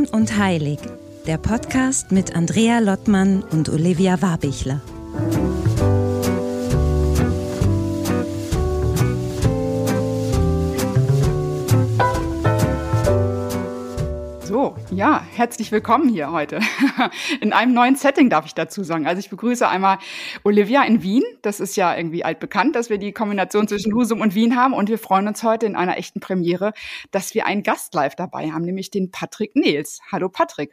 Rein und Heilig, der Podcast mit Andrea Lottmann und Olivia Warbichler. So, ja, herzlich willkommen hier heute. In einem neuen Setting darf ich dazu sagen. Also ich begrüße einmal Olivia in Wien. Das ist ja irgendwie altbekannt, dass wir die Kombination zwischen Husum und Wien haben. Und wir freuen uns heute in einer echten Premiere, dass wir einen Gast live dabei haben, nämlich den Patrick Nils. Hallo Patrick.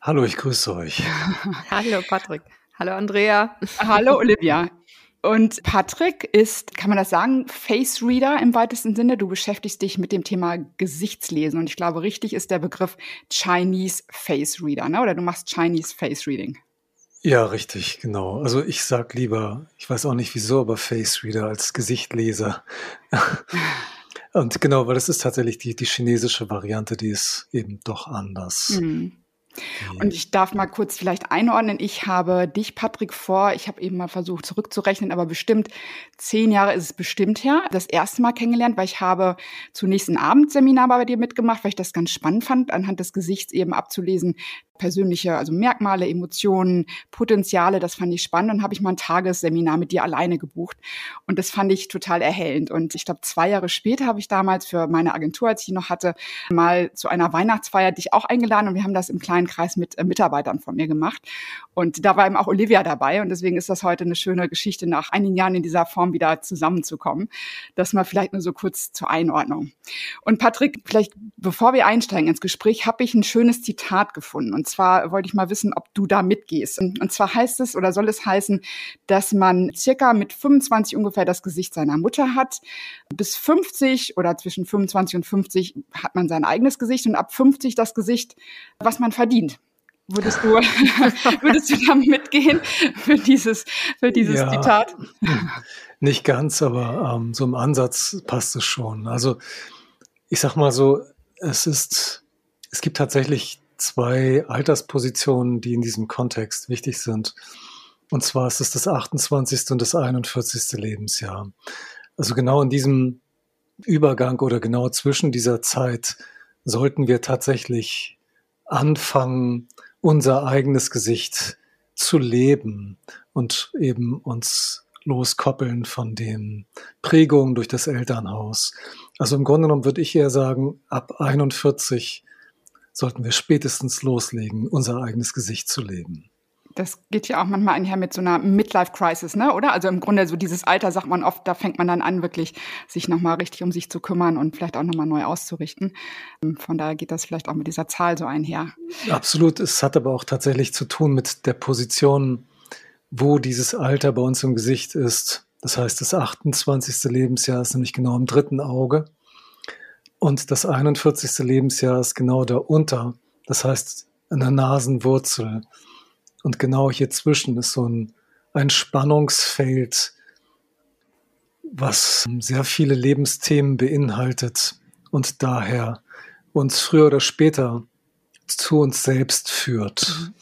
Hallo, ich grüße euch. Hallo Patrick. Hallo Andrea. Hallo Olivia. Und Patrick ist, kann man das sagen, Face Reader im weitesten Sinne. Du beschäftigst dich mit dem Thema Gesichtslesen. Und ich glaube, richtig ist der Begriff Chinese Face Reader, ne? Oder du machst Chinese Face Reading. Ja, richtig, genau. Also ich sag lieber, ich weiß auch nicht wieso, aber Face Reader als Gesichtleser. Und genau, weil das ist tatsächlich die, die chinesische Variante, die ist eben doch anders. Mhm. Und ich darf mal kurz vielleicht einordnen. Ich habe dich, Patrick, vor, ich habe eben mal versucht zurückzurechnen, aber bestimmt zehn Jahre ist es bestimmt her, das erste Mal kennengelernt, weil ich habe zunächst ein Abendseminar bei dir mitgemacht, weil ich das ganz spannend fand, anhand des Gesichts eben abzulesen, persönliche, also Merkmale, Emotionen, Potenziale, das fand ich spannend. Und habe ich mal ein Tagesseminar mit dir alleine gebucht. Und das fand ich total erhellend. Und ich glaube, zwei Jahre später habe ich damals für meine Agentur, als ich noch hatte, mal zu einer Weihnachtsfeier dich auch eingeladen. Und wir haben das im kleinen Kreis mit äh, Mitarbeitern von mir gemacht. Und da war eben auch Olivia dabei. Und deswegen ist das heute eine schöne Geschichte, nach einigen Jahren in dieser Form wieder zusammenzukommen. Das mal vielleicht nur so kurz zur Einordnung. Und Patrick, vielleicht bevor wir einsteigen ins Gespräch, habe ich ein schönes Zitat gefunden. Und zwar wollte ich mal wissen, ob du da mitgehst. Und zwar heißt es oder soll es heißen, dass man circa mit 25 ungefähr das Gesicht seiner Mutter hat. Bis 50 oder zwischen 25 und 50 hat man sein eigenes Gesicht und ab 50 das Gesicht, was man verdient. Würdest du, würdest du da mitgehen für dieses, für dieses ja, Zitat? Nicht ganz, aber ähm, so im Ansatz passt es schon. Also ich sag mal so, es ist, es gibt tatsächlich zwei Alterspositionen, die in diesem Kontext wichtig sind. Und zwar ist es das 28. und das 41. Lebensjahr. Also genau in diesem Übergang oder genau zwischen dieser Zeit sollten wir tatsächlich anfangen, unser eigenes Gesicht zu leben und eben uns loskoppeln von den Prägungen durch das Elternhaus. Also im Grunde genommen würde ich eher sagen, ab 41 sollten wir spätestens loslegen, unser eigenes Gesicht zu leben. Das geht ja auch manchmal einher mit so einer Midlife-Crisis, ne? oder? Also im Grunde so dieses Alter, sagt man oft, da fängt man dann an, wirklich sich nochmal richtig um sich zu kümmern und vielleicht auch nochmal neu auszurichten. Von daher geht das vielleicht auch mit dieser Zahl so einher. Absolut. Es hat aber auch tatsächlich zu tun mit der Position, wo dieses Alter bei uns im Gesicht ist. Das heißt, das 28. Lebensjahr ist nämlich genau im dritten Auge. Und das 41. Lebensjahr ist genau darunter, das heißt an der Nasenwurzel. Und genau hier zwischen ist so ein, ein Spannungsfeld, was sehr viele Lebensthemen beinhaltet und daher uns früher oder später zu uns selbst führt. Mhm.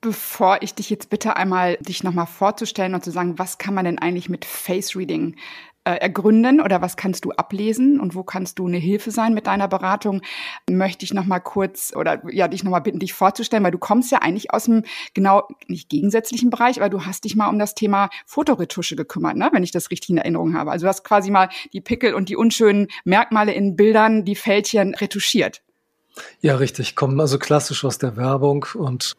Bevor ich dich jetzt bitte einmal dich nochmal vorzustellen und zu sagen, was kann man denn eigentlich mit Face Reading äh, ergründen oder was kannst du ablesen und wo kannst du eine Hilfe sein mit deiner Beratung, möchte ich noch mal kurz oder ja dich noch mal bitten, dich vorzustellen, weil du kommst ja eigentlich aus dem genau nicht gegensätzlichen Bereich, aber du hast dich mal um das Thema Fotoretusche gekümmert, ne? wenn ich das richtig in Erinnerung habe. Also du hast quasi mal die Pickel und die unschönen Merkmale in Bildern, die Fältchen retuschiert. Ja, richtig. Kommen also klassisch aus der Werbung und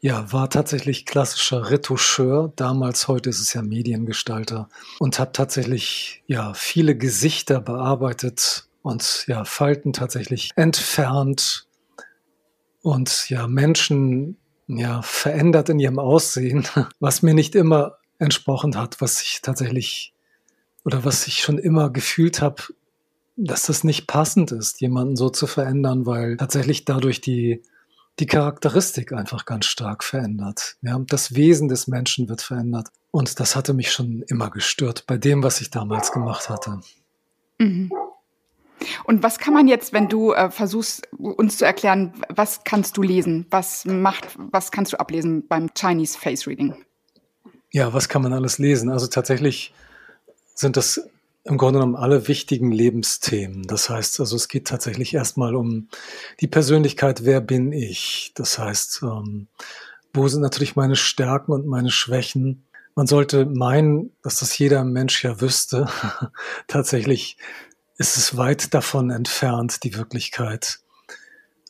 ja, war tatsächlich klassischer Retoucheur. Damals, heute ist es ja Mediengestalter und habe tatsächlich ja viele Gesichter bearbeitet und ja Falten tatsächlich entfernt und ja Menschen ja verändert in ihrem Aussehen, was mir nicht immer entsprochen hat, was ich tatsächlich oder was ich schon immer gefühlt habe, dass das nicht passend ist, jemanden so zu verändern, weil tatsächlich dadurch die, die Charakteristik einfach ganz stark verändert. Ja, das Wesen des Menschen wird verändert. Und das hatte mich schon immer gestört bei dem, was ich damals gemacht hatte. Mhm. Und was kann man jetzt, wenn du äh, versuchst, uns zu erklären, was kannst du lesen? Was macht, was kannst du ablesen beim Chinese Face Reading? Ja, was kann man alles lesen? Also tatsächlich sind das im Grunde genommen alle wichtigen Lebensthemen. Das heißt, also es geht tatsächlich erstmal um die Persönlichkeit, wer bin ich? Das heißt, ähm, wo sind natürlich meine Stärken und meine Schwächen? Man sollte meinen, dass das jeder Mensch ja wüsste. tatsächlich ist es weit davon entfernt, die Wirklichkeit.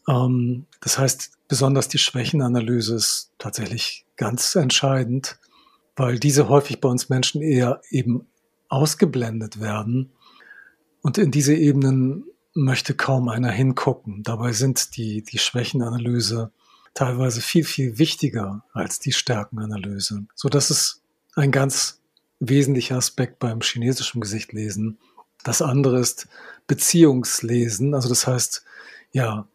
Ähm, das heißt, besonders die Schwächenanalyse ist tatsächlich ganz entscheidend, weil diese häufig bei uns Menschen eher eben ausgeblendet werden. Und in diese Ebenen möchte kaum einer hingucken. Dabei sind die, die Schwächenanalyse teilweise viel, viel wichtiger als die Stärkenanalyse. So dass es ein ganz wesentlicher Aspekt beim chinesischen Gesichtlesen. Das andere ist Beziehungslesen. Also das heißt, ja,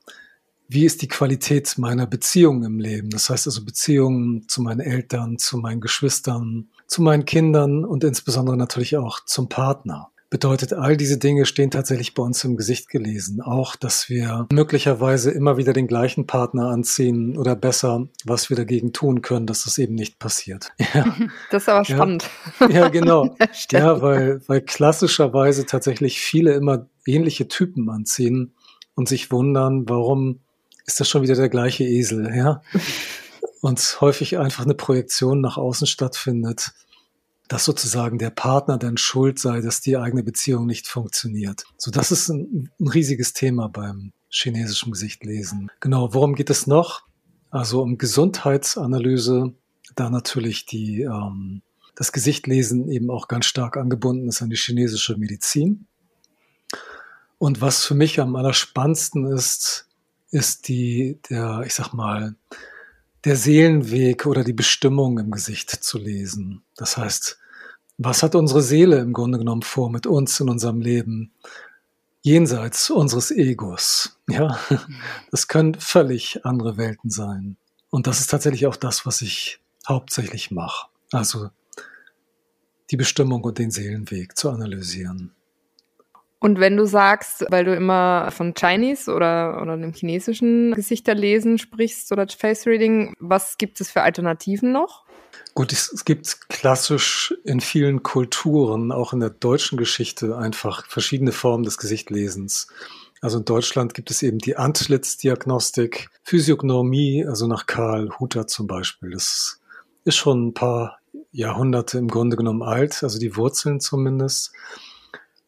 wie ist die Qualität meiner Beziehungen im Leben? Das heißt also Beziehungen zu meinen Eltern, zu meinen Geschwistern, zu meinen Kindern und insbesondere natürlich auch zum Partner. Bedeutet, all diese Dinge stehen tatsächlich bei uns im Gesicht gelesen. Auch, dass wir möglicherweise immer wieder den gleichen Partner anziehen oder besser, was wir dagegen tun können, dass das eben nicht passiert. Ja. Das ist aber spannend. Ja, ja genau. ja, weil, weil klassischerweise tatsächlich viele immer ähnliche Typen anziehen und sich wundern, warum ist das schon wieder der gleiche Esel, ja? Und häufig einfach eine Projektion nach außen stattfindet, dass sozusagen der Partner dann schuld sei, dass die eigene Beziehung nicht funktioniert. So, das ist ein, ein riesiges Thema beim chinesischen Gesichtlesen. Genau, worum geht es noch? Also um Gesundheitsanalyse, da natürlich die, ähm, das Gesichtlesen eben auch ganz stark angebunden ist an die chinesische Medizin. Und was für mich am allerspannendsten ist, ist die, der, ich sag mal, der Seelenweg oder die Bestimmung im Gesicht zu lesen. Das heißt, was hat unsere Seele im Grunde genommen vor mit uns in unserem Leben? Jenseits unseres Egos. Ja, das können völlig andere Welten sein. Und das ist tatsächlich auch das, was ich hauptsächlich mache. Also die Bestimmung und den Seelenweg zu analysieren. Und wenn du sagst, weil du immer von Chinese oder, oder dem chinesischen Gesichterlesen sprichst oder Face Reading, was gibt es für Alternativen noch? Gut, es, gibt klassisch in vielen Kulturen, auch in der deutschen Geschichte, einfach verschiedene Formen des Gesichtlesens. Also in Deutschland gibt es eben die Antlitzdiagnostik, Physiognomie, also nach Karl Hutter zum Beispiel. Das ist schon ein paar Jahrhunderte im Grunde genommen alt, also die Wurzeln zumindest.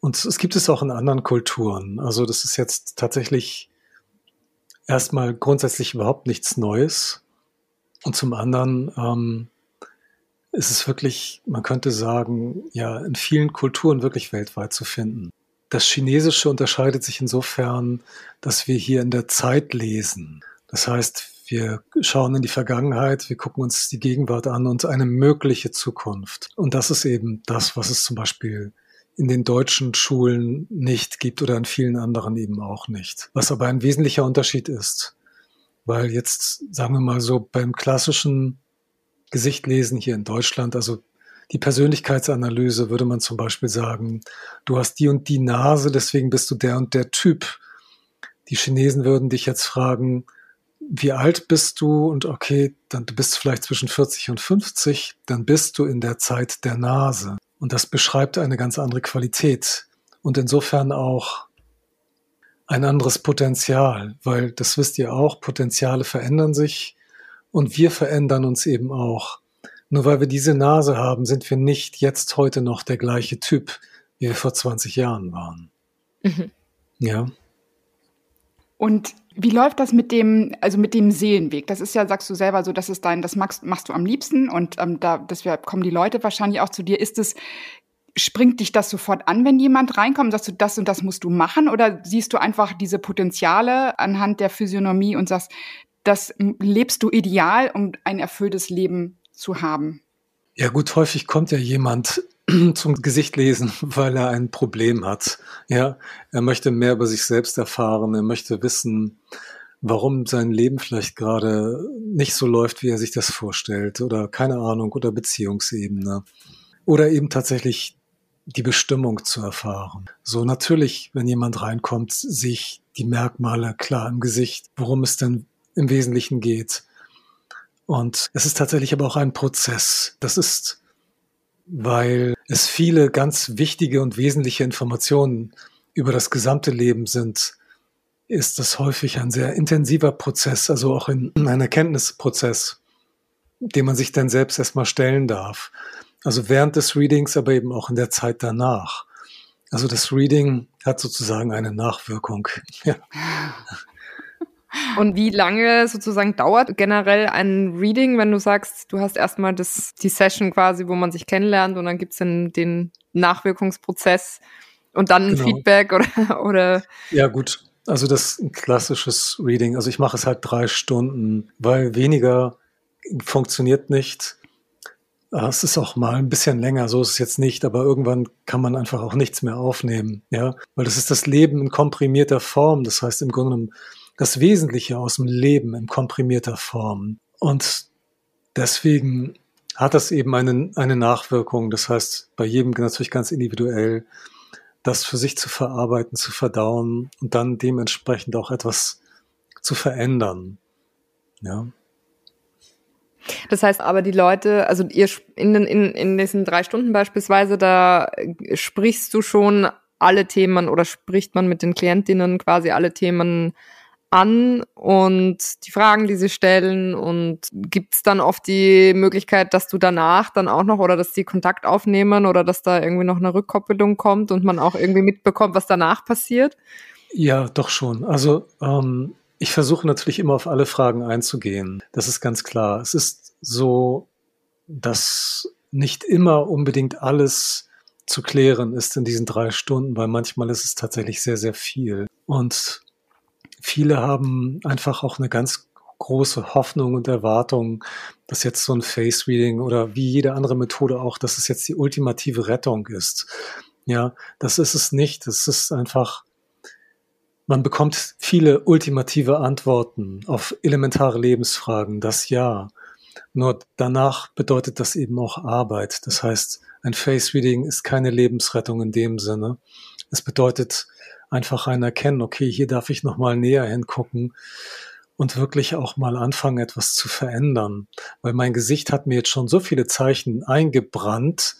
Und es gibt es auch in anderen Kulturen. Also das ist jetzt tatsächlich erstmal grundsätzlich überhaupt nichts Neues. Und zum anderen ähm, ist es wirklich, man könnte sagen, ja, in vielen Kulturen wirklich weltweit zu finden. Das Chinesische unterscheidet sich insofern, dass wir hier in der Zeit lesen. Das heißt, wir schauen in die Vergangenheit, wir gucken uns die Gegenwart an und eine mögliche Zukunft. Und das ist eben das, was es zum Beispiel in den deutschen Schulen nicht gibt oder in vielen anderen eben auch nicht. Was aber ein wesentlicher Unterschied ist, weil jetzt, sagen wir mal so, beim klassischen Gesichtlesen hier in Deutschland, also die Persönlichkeitsanalyse würde man zum Beispiel sagen, du hast die und die Nase, deswegen bist du der und der Typ. Die Chinesen würden dich jetzt fragen, wie alt bist du? Und okay, dann du bist vielleicht zwischen 40 und 50, dann bist du in der Zeit der Nase. Und das beschreibt eine ganz andere Qualität und insofern auch ein anderes Potenzial, weil das wisst ihr auch, Potenziale verändern sich und wir verändern uns eben auch. Nur weil wir diese Nase haben, sind wir nicht jetzt heute noch der gleiche Typ, wie wir vor 20 Jahren waren. Mhm. Ja. Und wie läuft das mit dem, also mit dem Seelenweg? Das ist ja, sagst du selber so, das ist dein, das machst, machst du am liebsten und ähm, da, deshalb kommen die Leute wahrscheinlich auch zu dir. Ist es, springt dich das sofort an, wenn jemand reinkommt? Sagst du, das und das musst du machen? Oder siehst du einfach diese Potenziale anhand der Physiognomie und sagst, das lebst du ideal, um ein erfülltes Leben zu haben? Ja gut, häufig kommt ja jemand zum Gesicht lesen, weil er ein Problem hat. Ja, er möchte mehr über sich selbst erfahren. Er möchte wissen, warum sein Leben vielleicht gerade nicht so läuft, wie er sich das vorstellt oder keine Ahnung oder Beziehungsebene oder eben tatsächlich die Bestimmung zu erfahren. So natürlich, wenn jemand reinkommt, sehe ich die Merkmale klar im Gesicht, worum es denn im Wesentlichen geht. Und es ist tatsächlich aber auch ein Prozess. Das ist weil es viele ganz wichtige und wesentliche Informationen über das gesamte Leben sind, ist das häufig ein sehr intensiver Prozess, also auch ein, ein Erkenntnisprozess, den man sich dann selbst erstmal stellen darf. Also während des Readings, aber eben auch in der Zeit danach. Also das Reading hat sozusagen eine Nachwirkung. Ja. Und wie lange sozusagen dauert generell ein Reading, wenn du sagst, du hast erstmal das, die Session quasi, wo man sich kennenlernt und dann gibt's dann den Nachwirkungsprozess und dann genau. Feedback oder, oder? Ja, gut. Also das ist ein klassisches Reading. Also ich mache es halt drei Stunden, weil weniger funktioniert nicht. Es ist auch mal ein bisschen länger, so ist es jetzt nicht, aber irgendwann kann man einfach auch nichts mehr aufnehmen, ja, weil das ist das Leben in komprimierter Form. Das heißt im Grunde genommen das Wesentliche aus dem Leben in komprimierter Form. Und deswegen hat das eben eine, eine Nachwirkung. Das heißt, bei jedem natürlich ganz individuell, das für sich zu verarbeiten, zu verdauen und dann dementsprechend auch etwas zu verändern. Ja. Das heißt aber, die Leute, also ihr in, den, in, in diesen drei Stunden beispielsweise, da sprichst du schon alle Themen oder spricht man mit den Klientinnen quasi alle Themen an und die Fragen, die sie stellen und gibt es dann oft die Möglichkeit, dass du danach dann auch noch oder dass die Kontakt aufnehmen oder dass da irgendwie noch eine Rückkoppelung kommt und man auch irgendwie mitbekommt, was danach passiert? Ja, doch schon. Also ähm, ich versuche natürlich immer auf alle Fragen einzugehen. Das ist ganz klar. Es ist so, dass nicht immer unbedingt alles zu klären ist in diesen drei Stunden, weil manchmal ist es tatsächlich sehr, sehr viel. Und viele haben einfach auch eine ganz große Hoffnung und Erwartung, dass jetzt so ein Face Reading oder wie jede andere Methode auch, dass es jetzt die ultimative Rettung ist. Ja, das ist es nicht. Es ist einfach, man bekommt viele ultimative Antworten auf elementare Lebensfragen, das ja. Nur danach bedeutet das eben auch Arbeit. Das heißt, ein Face Reading ist keine Lebensrettung in dem Sinne. Es bedeutet einfach ein Erkennen, okay, hier darf ich nochmal näher hingucken und wirklich auch mal anfangen, etwas zu verändern. Weil mein Gesicht hat mir jetzt schon so viele Zeichen eingebrannt,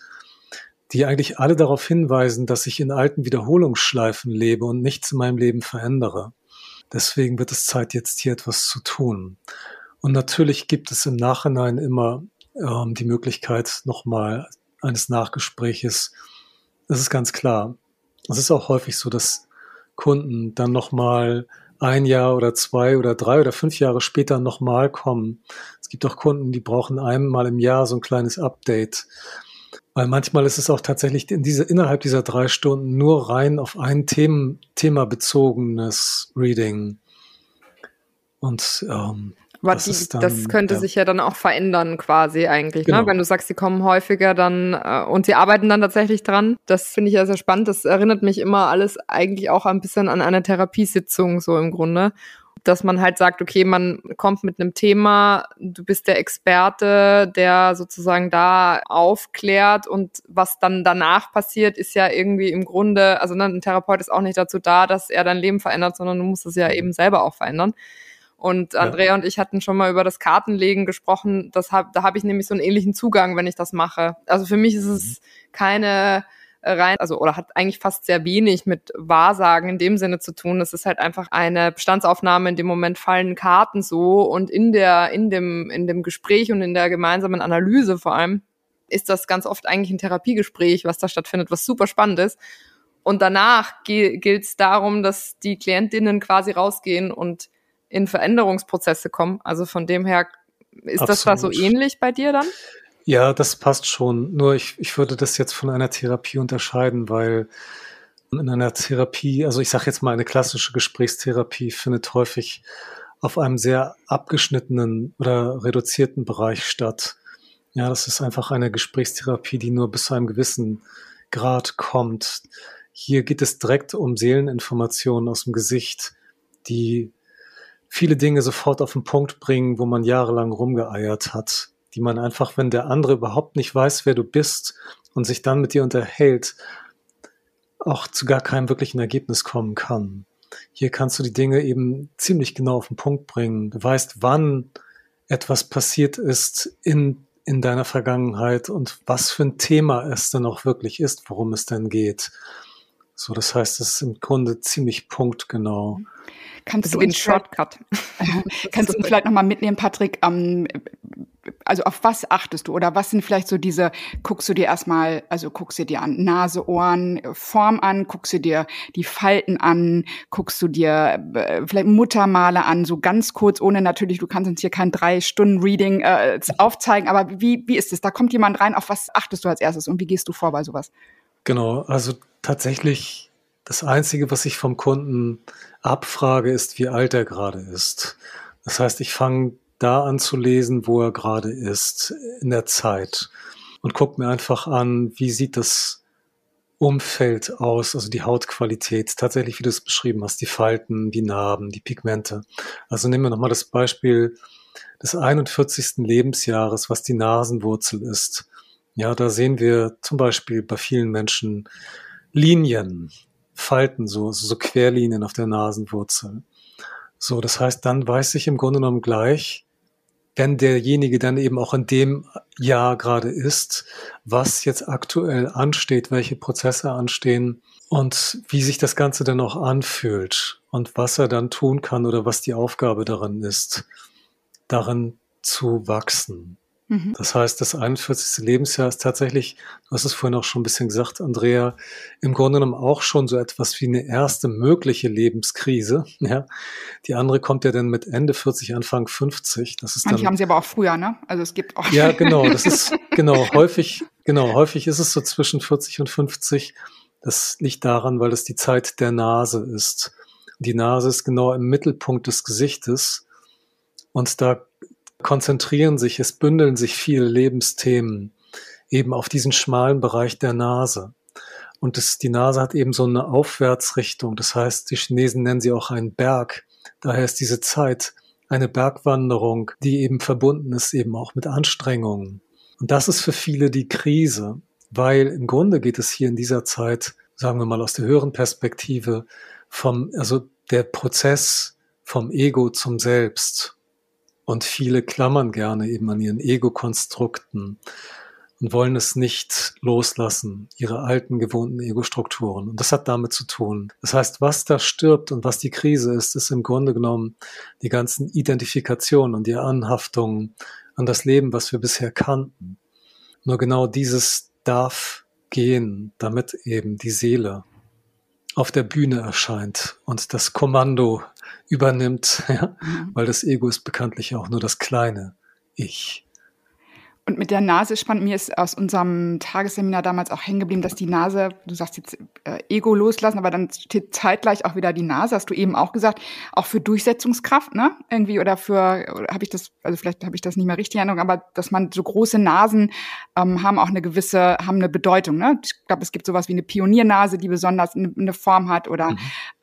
die eigentlich alle darauf hinweisen, dass ich in alten Wiederholungsschleifen lebe und nichts in meinem Leben verändere. Deswegen wird es Zeit, jetzt hier etwas zu tun. Und natürlich gibt es im Nachhinein immer ähm, die Möglichkeit nochmal eines Nachgespräches. Das ist ganz klar. Es ist auch häufig so, dass Kunden dann nochmal ein Jahr oder zwei oder drei oder fünf Jahre später nochmal kommen. Es gibt auch Kunden, die brauchen einmal im Jahr so ein kleines Update. Weil manchmal ist es auch tatsächlich in diese, innerhalb dieser drei Stunden nur rein auf ein Themen, Thema bezogenes Reading. Und ähm, das, die, dann, das, könnte ja. sich ja dann auch verändern quasi eigentlich, ne? genau. ne? wenn du sagst, sie kommen häufiger dann äh, und sie arbeiten dann tatsächlich dran. Das finde ich ja sehr spannend. Das erinnert mich immer alles eigentlich auch ein bisschen an eine Therapiesitzung so im Grunde. Dass man halt sagt, okay, man kommt mit einem Thema, du bist der Experte, der sozusagen da aufklärt und was dann danach passiert, ist ja irgendwie im Grunde, also ne, ein Therapeut ist auch nicht dazu da, dass er dein Leben verändert, sondern du musst es ja eben selber auch verändern. Und Andrea ja. und ich hatten schon mal über das Kartenlegen gesprochen. Das hab, da habe ich nämlich so einen ähnlichen Zugang, wenn ich das mache. Also für mich ist es mhm. keine rein, also oder hat eigentlich fast sehr wenig mit Wahrsagen in dem Sinne zu tun. Es ist halt einfach eine Bestandsaufnahme. In dem Moment fallen Karten so und in der, in dem, in dem Gespräch und in der gemeinsamen Analyse vor allem ist das ganz oft eigentlich ein Therapiegespräch, was da stattfindet, was super spannend ist. Und danach gilt es darum, dass die Klientinnen quasi rausgehen und in Veränderungsprozesse kommen. Also von dem her, ist Absolut. das da so ähnlich bei dir dann? Ja, das passt schon. Nur ich, ich würde das jetzt von einer Therapie unterscheiden, weil in einer Therapie, also ich sage jetzt mal, eine klassische Gesprächstherapie findet häufig auf einem sehr abgeschnittenen oder reduzierten Bereich statt. Ja, das ist einfach eine Gesprächstherapie, die nur bis zu einem gewissen Grad kommt. Hier geht es direkt um Seeleninformationen aus dem Gesicht, die viele Dinge sofort auf den Punkt bringen, wo man jahrelang rumgeeiert hat, die man einfach, wenn der andere überhaupt nicht weiß, wer du bist und sich dann mit dir unterhält, auch zu gar keinem wirklichen Ergebnis kommen kann. Hier kannst du die Dinge eben ziemlich genau auf den Punkt bringen. Du weißt, wann etwas passiert ist in, in deiner Vergangenheit und was für ein Thema es denn auch wirklich ist, worum es denn geht. So, das heißt, es ist im Grunde ziemlich punktgenau. Kannst du den Shortcut? kannst du vielleicht nochmal mitnehmen, Patrick? Ähm, also auf was achtest du oder was sind vielleicht so diese, guckst du dir erstmal, also guckst du dir an Nase, Ohren, Form an, guckst du dir die Falten an, guckst du dir äh, vielleicht Muttermale an, so ganz kurz, ohne natürlich, du kannst uns hier kein drei Stunden Reading äh, aufzeigen, aber wie, wie ist es? Da kommt jemand rein, auf was achtest du als erstes und wie gehst du vor bei sowas? Genau, also tatsächlich das Einzige, was ich vom Kunden abfrage, ist, wie alt er gerade ist. Das heißt, ich fange da anzulesen, wo er gerade ist in der Zeit und guck mir einfach an, wie sieht das Umfeld aus, also die Hautqualität, tatsächlich, wie du es beschrieben hast, die Falten, die Narben, die Pigmente. Also nehmen wir nochmal das Beispiel des 41. Lebensjahres, was die Nasenwurzel ist. Ja, da sehen wir zum Beispiel bei vielen Menschen Linien, Falten, so, so Querlinien auf der Nasenwurzel. So, das heißt, dann weiß ich im Grunde genommen gleich, wenn derjenige dann eben auch in dem Jahr gerade ist, was jetzt aktuell ansteht, welche Prozesse anstehen und wie sich das Ganze dann auch anfühlt und was er dann tun kann oder was die Aufgabe darin ist, darin zu wachsen. Mhm. Das heißt, das 41. Lebensjahr ist tatsächlich, du hast es vorhin auch schon ein bisschen gesagt, Andrea, im Grunde genommen auch schon so etwas wie eine erste mögliche Lebenskrise. Ja, die andere kommt ja dann mit Ende 40, Anfang 50. Das ist Manche dann, haben sie aber auch früher, ne? Also es gibt auch. Ja, genau. Das ist genau häufig. Genau, häufig ist es so zwischen 40 und 50. Das liegt daran, weil es die Zeit der Nase ist. Die Nase ist genau im Mittelpunkt des Gesichtes. Und da konzentrieren sich, es bündeln sich viele Lebensthemen eben auf diesen schmalen Bereich der Nase. Und das, die Nase hat eben so eine Aufwärtsrichtung. Das heißt, die Chinesen nennen sie auch einen Berg. Daher ist diese Zeit eine Bergwanderung, die eben verbunden ist eben auch mit Anstrengungen. Und das ist für viele die Krise, weil im Grunde geht es hier in dieser Zeit, sagen wir mal aus der höheren Perspektive, vom, also der Prozess vom Ego zum Selbst. Und viele klammern gerne eben an ihren Ego-Konstrukten und wollen es nicht loslassen, ihre alten gewohnten Ego-Strukturen. Und das hat damit zu tun. Das heißt, was da stirbt und was die Krise ist, ist im Grunde genommen die ganzen Identifikationen und die Anhaftungen an das Leben, was wir bisher kannten. Nur genau dieses darf gehen, damit eben die Seele auf der Bühne erscheint und das Kommando übernimmt, ja? Mhm. weil das Ego ist bekanntlich auch nur das kleine Ich. Und mit der Nase spannend, mir ist aus unserem Tagesseminar damals auch hängen geblieben, dass die Nase, du sagst jetzt äh, Ego loslassen, aber dann steht zeitgleich auch wieder die Nase, hast du eben auch gesagt, auch für Durchsetzungskraft, ne? Irgendwie oder für, habe ich das, also vielleicht habe ich das nicht mehr richtig in Erinnerung, aber dass man so große Nasen ähm, haben auch eine gewisse, haben eine Bedeutung, ne? Ich glaube, es gibt sowas wie eine Pioniernase, die besonders eine, eine Form hat oder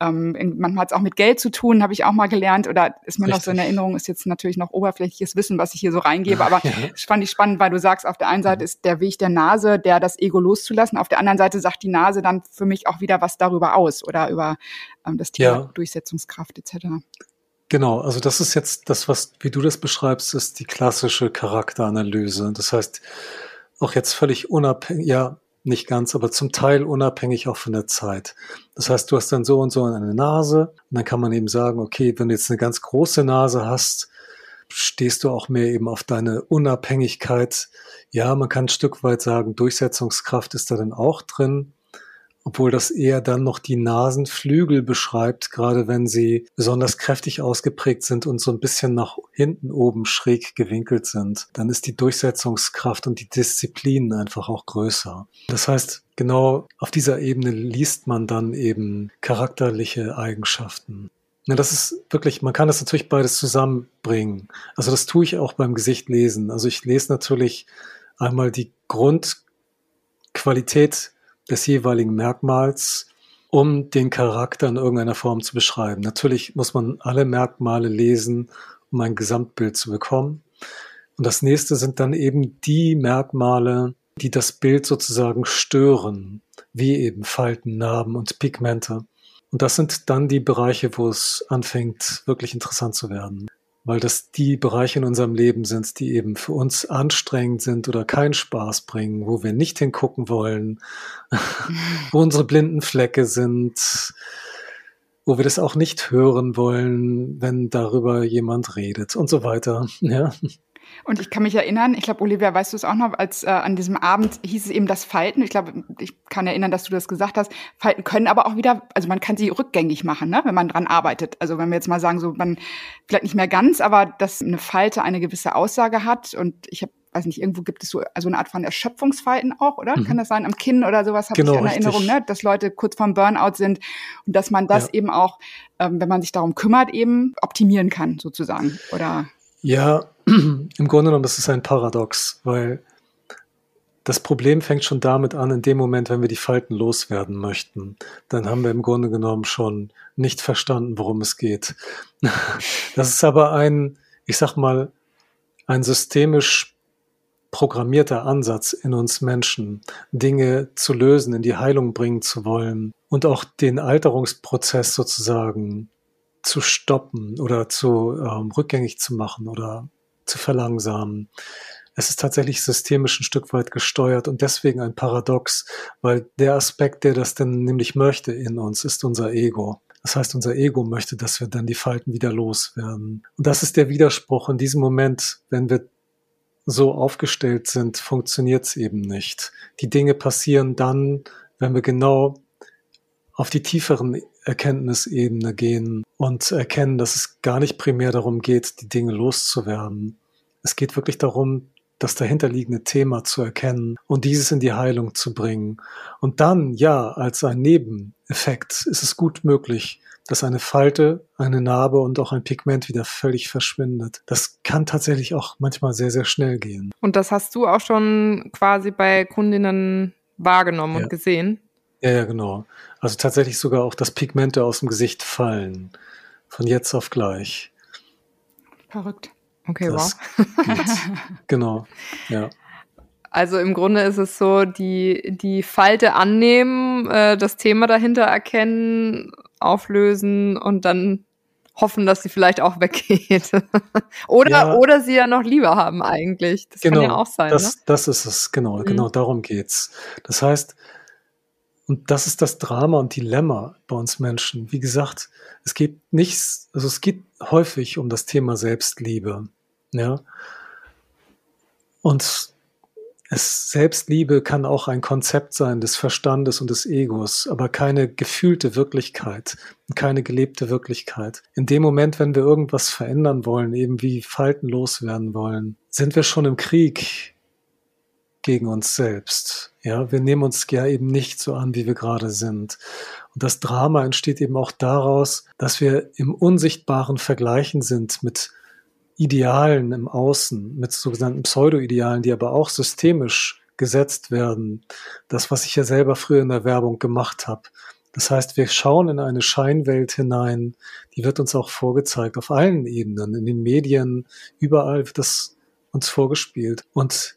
mhm. ähm, manchmal hat es auch mit Geld zu tun, habe ich auch mal gelernt oder ist mir richtig. noch so in Erinnerung, ist jetzt natürlich noch oberflächliches Wissen, was ich hier so reingebe, aber ja. fand ich spannend spannend, weil du sagst, auf der einen Seite mhm. ist der Weg der Nase, der das Ego loszulassen, auf der anderen Seite sagt die Nase dann für mich auch wieder was darüber aus oder über ähm, das Thema ja. Durchsetzungskraft etc. Genau, also das ist jetzt das, was, wie du das beschreibst, ist die klassische Charakteranalyse. Das heißt, auch jetzt völlig unabhängig, ja, nicht ganz, aber zum Teil unabhängig auch von der Zeit. Das heißt, du hast dann so und so eine Nase und dann kann man eben sagen, okay, wenn du jetzt eine ganz große Nase hast, stehst du auch mehr eben auf deine Unabhängigkeit. Ja, man kann ein Stück weit sagen, Durchsetzungskraft ist da dann auch drin, obwohl das eher dann noch die Nasenflügel beschreibt, gerade wenn sie besonders kräftig ausgeprägt sind und so ein bisschen nach hinten oben schräg gewinkelt sind. Dann ist die Durchsetzungskraft und die Disziplin einfach auch größer. Das heißt, genau auf dieser Ebene liest man dann eben charakterliche Eigenschaften. Ja, das ist wirklich, man kann das natürlich beides zusammenbringen. Also das tue ich auch beim Gesicht lesen. Also ich lese natürlich einmal die Grundqualität des jeweiligen Merkmals, um den Charakter in irgendeiner Form zu beschreiben. Natürlich muss man alle Merkmale lesen, um ein Gesamtbild zu bekommen. Und das nächste sind dann eben die Merkmale, die das Bild sozusagen stören, wie eben Falten, Narben und Pigmente. Und das sind dann die Bereiche, wo es anfängt, wirklich interessant zu werden. weil das die Bereiche in unserem Leben sind, die eben für uns anstrengend sind oder keinen Spaß bringen, wo wir nicht hingucken wollen, wo unsere blinden Flecke sind, wo wir das auch nicht hören wollen, wenn darüber jemand redet und so weiter. Ja. Und ich kann mich erinnern, ich glaube, Olivia, weißt du es auch noch, als äh, an diesem Abend hieß es eben das Falten. Ich glaube, ich kann erinnern, dass du das gesagt hast. Falten können aber auch wieder, also man kann sie rückgängig machen, ne, wenn man dran arbeitet. Also wenn wir jetzt mal sagen, so man vielleicht nicht mehr ganz, aber dass eine Falte eine gewisse Aussage hat. Und ich habe weiß nicht, irgendwo gibt es so also eine Art von Erschöpfungsfalten auch, oder? Mhm. Kann das sein? Am Kinn oder sowas habe genau, ich in Erinnerung, ne? dass Leute kurz vorm Burnout sind und dass man das ja. eben auch, ähm, wenn man sich darum kümmert, eben optimieren kann, sozusagen. Oder ja, im Grunde genommen, ist ein Paradox, weil das Problem fängt schon damit an, in dem Moment, wenn wir die Falten loswerden möchten, dann haben wir im Grunde genommen schon nicht verstanden, worum es geht. Das ist aber ein, ich sag mal, ein systemisch programmierter Ansatz in uns Menschen, Dinge zu lösen, in die Heilung bringen zu wollen und auch den Alterungsprozess sozusagen zu stoppen oder zu ähm, rückgängig zu machen oder zu verlangsamen. Es ist tatsächlich systemisch ein Stück weit gesteuert und deswegen ein Paradox, weil der Aspekt, der das denn nämlich möchte in uns, ist unser Ego. Das heißt, unser Ego möchte, dass wir dann die Falten wieder loswerden. Und das ist der Widerspruch. In diesem Moment, wenn wir so aufgestellt sind, funktioniert es eben nicht. Die Dinge passieren dann, wenn wir genau auf die tieferen Erkenntnisebene gehen und erkennen, dass es gar nicht primär darum geht, die Dinge loszuwerden. Es geht wirklich darum, das dahinterliegende Thema zu erkennen und dieses in die Heilung zu bringen. Und dann, ja, als ein Nebeneffekt ist es gut möglich, dass eine Falte, eine Narbe und auch ein Pigment wieder völlig verschwindet. Das kann tatsächlich auch manchmal sehr, sehr schnell gehen. Und das hast du auch schon quasi bei Kundinnen wahrgenommen ja. und gesehen? Ja, ja, genau. Also tatsächlich sogar auch, dass Pigmente aus dem Gesicht fallen. Von jetzt auf gleich. Verrückt. Okay, das wow. genau, ja. Also im Grunde ist es so, die, die Falte annehmen, äh, das Thema dahinter erkennen, auflösen und dann hoffen, dass sie vielleicht auch weggeht. oder, ja, oder sie ja noch lieber haben eigentlich. Das genau, kann ja auch sein. Das, ne? das ist es, genau, mhm. genau darum geht's. Das heißt, und das ist das Drama und Dilemma bei uns Menschen. Wie gesagt, es geht nichts, also es geht häufig um das Thema Selbstliebe. Ja. Und es, Selbstliebe kann auch ein Konzept sein des Verstandes und des Egos, aber keine gefühlte Wirklichkeit, keine gelebte Wirklichkeit. In dem Moment, wenn wir irgendwas verändern wollen, eben wie Falten loswerden wollen, sind wir schon im Krieg gegen uns selbst. Ja, wir nehmen uns ja eben nicht so an, wie wir gerade sind. Und das Drama entsteht eben auch daraus, dass wir im unsichtbaren Vergleichen sind mit Idealen im Außen, mit sogenannten Pseudo-Idealen, die aber auch systemisch gesetzt werden. Das, was ich ja selber früher in der Werbung gemacht habe. Das heißt, wir schauen in eine Scheinwelt hinein, die wird uns auch vorgezeigt, auf allen Ebenen, in den Medien, überall wird das uns vorgespielt. Und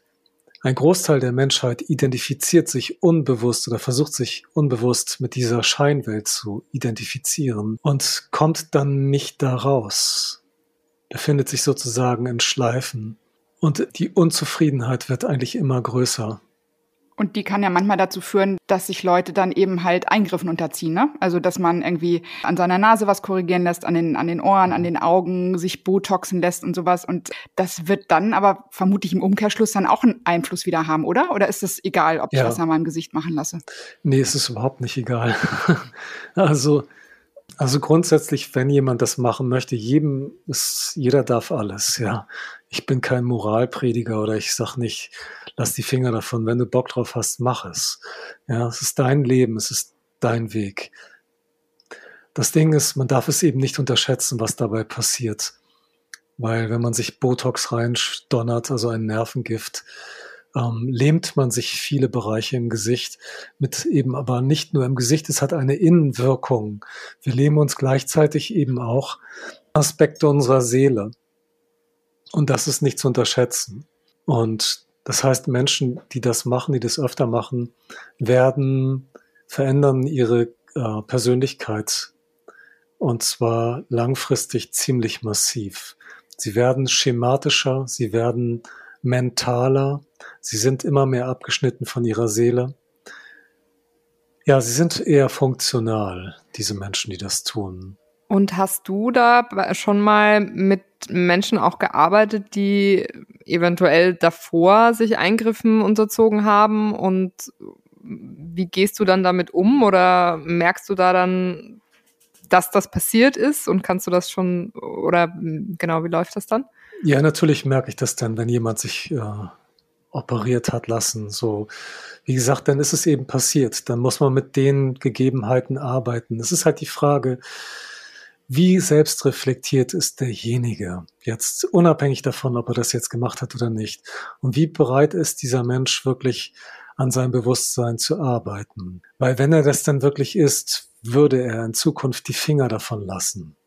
ein Großteil der Menschheit identifiziert sich unbewusst oder versucht sich unbewusst mit dieser Scheinwelt zu identifizieren und kommt dann nicht da raus, befindet sich sozusagen in Schleifen. Und die Unzufriedenheit wird eigentlich immer größer. Und die kann ja manchmal dazu führen, dass sich Leute dann eben halt Eingriffen unterziehen. Ne? Also dass man irgendwie an seiner Nase was korrigieren lässt, an den, an den Ohren, an den Augen, sich Botoxen lässt und sowas. Und das wird dann aber vermutlich im Umkehrschluss dann auch einen Einfluss wieder haben, oder? Oder ist es egal, ob ich ja. das an meinem Gesicht machen lasse? Nee, es ist überhaupt nicht egal. also also grundsätzlich, wenn jemand das machen möchte, jedem ist, jeder darf alles, ja. Ich bin kein Moralprediger oder ich sag nicht, lass die Finger davon. Wenn du Bock drauf hast, mach es. Ja, es ist dein Leben, es ist dein Weg. Das Ding ist, man darf es eben nicht unterschätzen, was dabei passiert. Weil wenn man sich Botox reindonnert, also ein Nervengift, ähm, lähmt man sich viele Bereiche im Gesicht mit eben aber nicht nur im Gesicht, es hat eine Innenwirkung. Wir lähmen uns gleichzeitig eben auch Aspekte unserer Seele. Und das ist nicht zu unterschätzen. Und das heißt, Menschen, die das machen, die das öfter machen, werden verändern ihre äh, Persönlichkeit. Und zwar langfristig ziemlich massiv. Sie werden schematischer, sie werden mentaler, sie sind immer mehr abgeschnitten von ihrer Seele. Ja, sie sind eher funktional, diese Menschen, die das tun. Und hast du da schon mal mit Menschen auch gearbeitet, die eventuell davor sich Eingriffen unterzogen haben? Und wie gehst du dann damit um? Oder merkst du da dann, dass das passiert ist? Und kannst du das schon, oder genau, wie läuft das dann? Ja, natürlich merke ich das dann, wenn jemand sich äh, operiert hat lassen. So, wie gesagt, dann ist es eben passiert. Dann muss man mit den Gegebenheiten arbeiten. Es ist halt die Frage, wie selbstreflektiert ist derjenige? Jetzt unabhängig davon, ob er das jetzt gemacht hat oder nicht. Und wie bereit ist dieser Mensch wirklich an seinem Bewusstsein zu arbeiten? Weil wenn er das dann wirklich ist, würde er in Zukunft die Finger davon lassen.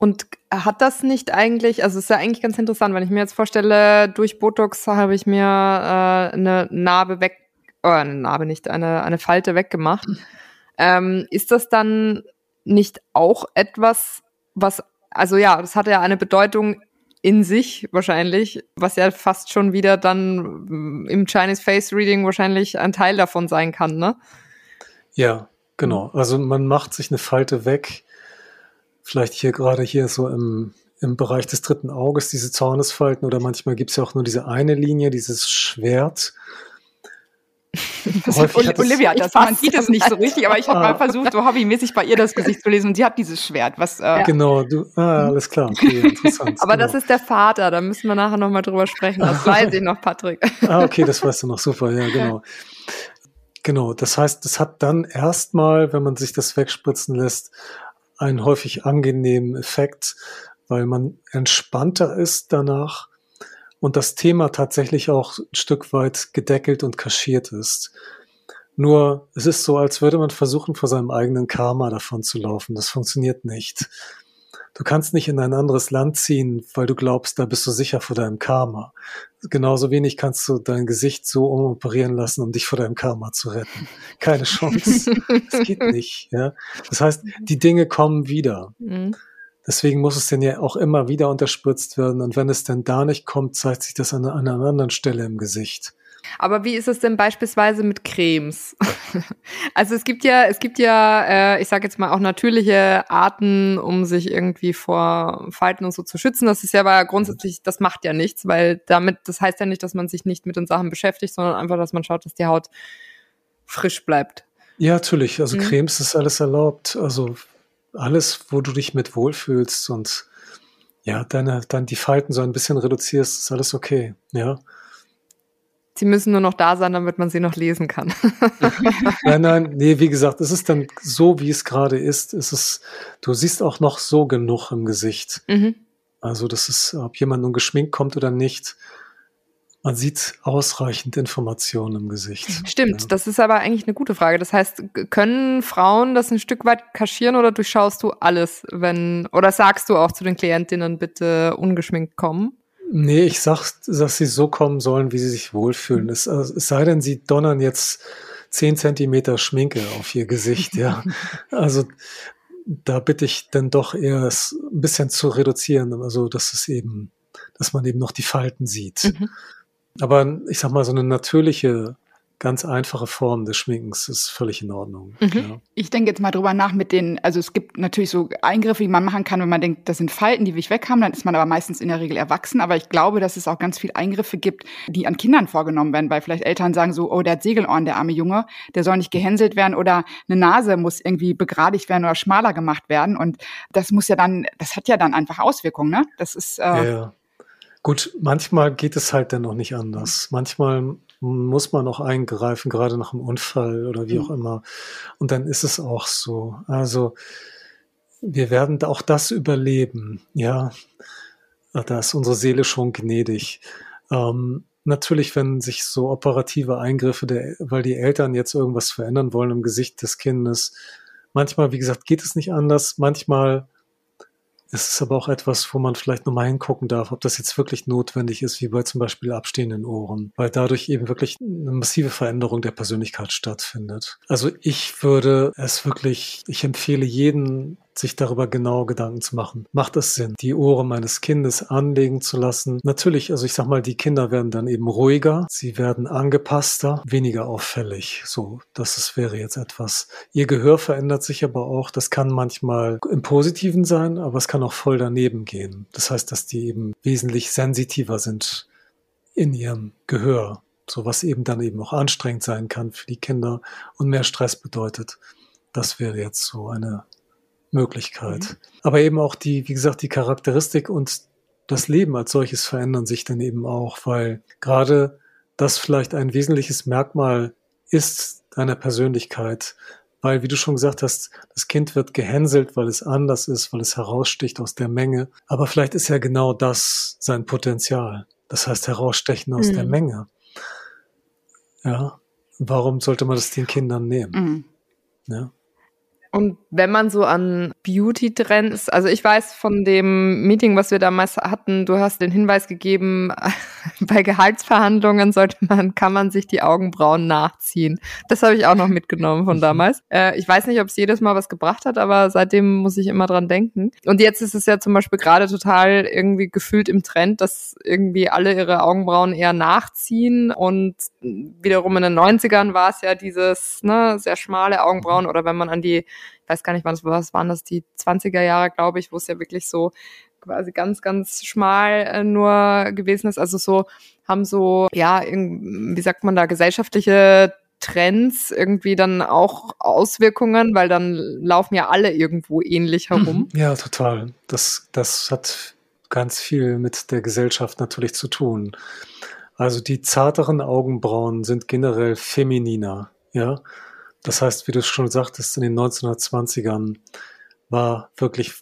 Und hat das nicht eigentlich, also es ist ja eigentlich ganz interessant, wenn ich mir jetzt vorstelle, durch Botox habe ich mir äh, eine Narbe weg, äh, eine Narbe nicht, eine, eine Falte weggemacht. Ähm, ist das dann nicht auch etwas, was, also ja, das hat ja eine Bedeutung in sich wahrscheinlich, was ja fast schon wieder dann im Chinese Face Reading wahrscheinlich ein Teil davon sein kann, ne? Ja, genau. Also man macht sich eine Falte weg, vielleicht hier gerade hier so im, im Bereich des dritten Auges, diese Zornesfalten oder manchmal gibt es ja auch nur diese eine Linie, dieses Schwert. Olivia hat das, man sieht es nicht so richtig, aber ich habe mal versucht, so hobbymäßig bei ihr das Gesicht zu lesen und sie hat dieses Schwert, was... Äh genau, du, ah, alles klar, okay, interessant. aber genau. das ist der Vater, da müssen wir nachher nochmal drüber sprechen, das weiß ich noch, Patrick. ah, okay, das weißt du noch, super, ja, genau. Genau, das heißt, das hat dann erstmal, wenn man sich das wegspritzen lässt, einen häufig angenehmen Effekt, weil man entspannter ist danach und das Thema tatsächlich auch ein Stück weit gedeckelt und kaschiert ist. Nur es ist so, als würde man versuchen, vor seinem eigenen Karma davon zu laufen. Das funktioniert nicht. Du kannst nicht in ein anderes Land ziehen, weil du glaubst, da bist du sicher vor deinem Karma. Genauso wenig kannst du dein Gesicht so umoperieren lassen, um dich vor deinem Karma zu retten. Keine Chance. Das geht nicht. Ja? Das heißt, die Dinge kommen wieder. Mhm. Deswegen muss es denn ja auch immer wieder unterspritzt werden. Und wenn es denn da nicht kommt, zeigt sich das an, an einer anderen Stelle im Gesicht. Aber wie ist es denn beispielsweise mit Cremes? also es gibt ja, es gibt ja, äh, ich sage jetzt mal auch natürliche Arten, um sich irgendwie vor Falten und so zu schützen. Das ist ja aber grundsätzlich, das macht ja nichts, weil damit, das heißt ja nicht, dass man sich nicht mit den Sachen beschäftigt, sondern einfach, dass man schaut, dass die Haut frisch bleibt. Ja, natürlich. Also mhm. Cremes ist alles erlaubt. Also alles, wo du dich mit wohlfühlst und ja, deine, dann die Falten so ein bisschen reduzierst, ist alles okay. Ja. Sie müssen nur noch da sein, damit man sie noch lesen kann. nein, nein, nee, wie gesagt, es ist dann so, wie es gerade ist. Es ist, du siehst auch noch so genug im Gesicht. Mhm. Also, das ist, ob jemand nun geschminkt kommt oder nicht, man sieht ausreichend Informationen im Gesicht. Stimmt, ja. das ist aber eigentlich eine gute Frage. Das heißt, können Frauen das ein Stück weit kaschieren oder durchschaust du alles, wenn, oder sagst du auch zu den Klientinnen bitte ungeschminkt kommen? Nee, ich sag, dass sie so kommen sollen, wie sie sich wohlfühlen. Es, also, es sei denn, sie donnern jetzt zehn Zentimeter Schminke auf ihr Gesicht, ja. Also da bitte ich dann doch eher es ein bisschen zu reduzieren, also dass es eben, dass man eben noch die Falten sieht. Mhm. Aber ich sag mal, so eine natürliche ganz einfache Form des Schminkens ist völlig in Ordnung. Mhm. Ja. Ich denke jetzt mal drüber nach mit den, also es gibt natürlich so Eingriffe, die man machen kann, wenn man denkt, das sind Falten, die will ich weg haben, dann ist man aber meistens in der Regel erwachsen. Aber ich glaube, dass es auch ganz viele Eingriffe gibt, die an Kindern vorgenommen werden, weil vielleicht Eltern sagen so, oh, der hat Segelohren, der arme Junge, der soll nicht gehänselt werden oder eine Nase muss irgendwie begradigt werden oder schmaler gemacht werden. Und das muss ja dann, das hat ja dann einfach Auswirkungen, ne? Das ist. Äh, ja, ja. Gut, manchmal geht es halt dann noch nicht anders. Manchmal muss man auch eingreifen, gerade nach einem Unfall oder wie mhm. auch immer. Und dann ist es auch so. Also wir werden auch das überleben. Ja, da ist unsere Seele schon gnädig. Ähm, natürlich, wenn sich so operative Eingriffe, der, weil die Eltern jetzt irgendwas verändern wollen im Gesicht des Kindes, manchmal, wie gesagt, geht es nicht anders. Manchmal es ist aber auch etwas, wo man vielleicht nochmal hingucken darf, ob das jetzt wirklich notwendig ist, wie bei zum Beispiel abstehenden Ohren, weil dadurch eben wirklich eine massive Veränderung der Persönlichkeit stattfindet. Also ich würde es wirklich, ich empfehle jeden sich darüber genau Gedanken zu machen. Macht es Sinn, die Ohren meines Kindes anlegen zu lassen? Natürlich, also ich sag mal, die Kinder werden dann eben ruhiger, sie werden angepasster, weniger auffällig. So, das ist, wäre jetzt etwas. Ihr Gehör verändert sich aber auch. Das kann manchmal im Positiven sein, aber es kann auch voll daneben gehen. Das heißt, dass die eben wesentlich sensitiver sind in ihrem Gehör. So was eben dann eben auch anstrengend sein kann für die Kinder und mehr Stress bedeutet. Das wäre jetzt so eine Möglichkeit. Mhm. Aber eben auch die, wie gesagt, die Charakteristik und das Leben als solches verändern sich dann eben auch, weil gerade das vielleicht ein wesentliches Merkmal ist deiner Persönlichkeit, weil, wie du schon gesagt hast, das Kind wird gehänselt, weil es anders ist, weil es heraussticht aus der Menge. Aber vielleicht ist ja genau das sein Potenzial. Das heißt, herausstechen aus mhm. der Menge. Ja. Warum sollte man das den Kindern nehmen? Mhm. Ja. Und wenn man so an Beauty-Trends, also ich weiß von dem Meeting, was wir damals hatten, du hast den Hinweis gegeben, bei Gehaltsverhandlungen sollte man, kann man sich die Augenbrauen nachziehen. Das habe ich auch noch mitgenommen von mhm. damals. Äh, ich weiß nicht, ob es jedes Mal was gebracht hat, aber seitdem muss ich immer dran denken. Und jetzt ist es ja zum Beispiel gerade total irgendwie gefühlt im Trend, dass irgendwie alle ihre Augenbrauen eher nachziehen und wiederum in den 90ern war es ja dieses ne, sehr schmale Augenbrauen oder wenn man an die weiß gar nicht, was, was waren das, die 20er Jahre, glaube ich, wo es ja wirklich so quasi ganz, ganz schmal äh, nur gewesen ist. Also so haben so, ja, wie sagt man da, gesellschaftliche Trends irgendwie dann auch Auswirkungen, weil dann laufen ja alle irgendwo ähnlich herum. Mhm. Ja, total. Das, das hat ganz viel mit der Gesellschaft natürlich zu tun. Also die zarteren Augenbrauen sind generell femininer, ja. Das heißt, wie du schon sagtest, in den 1920ern war wirklich,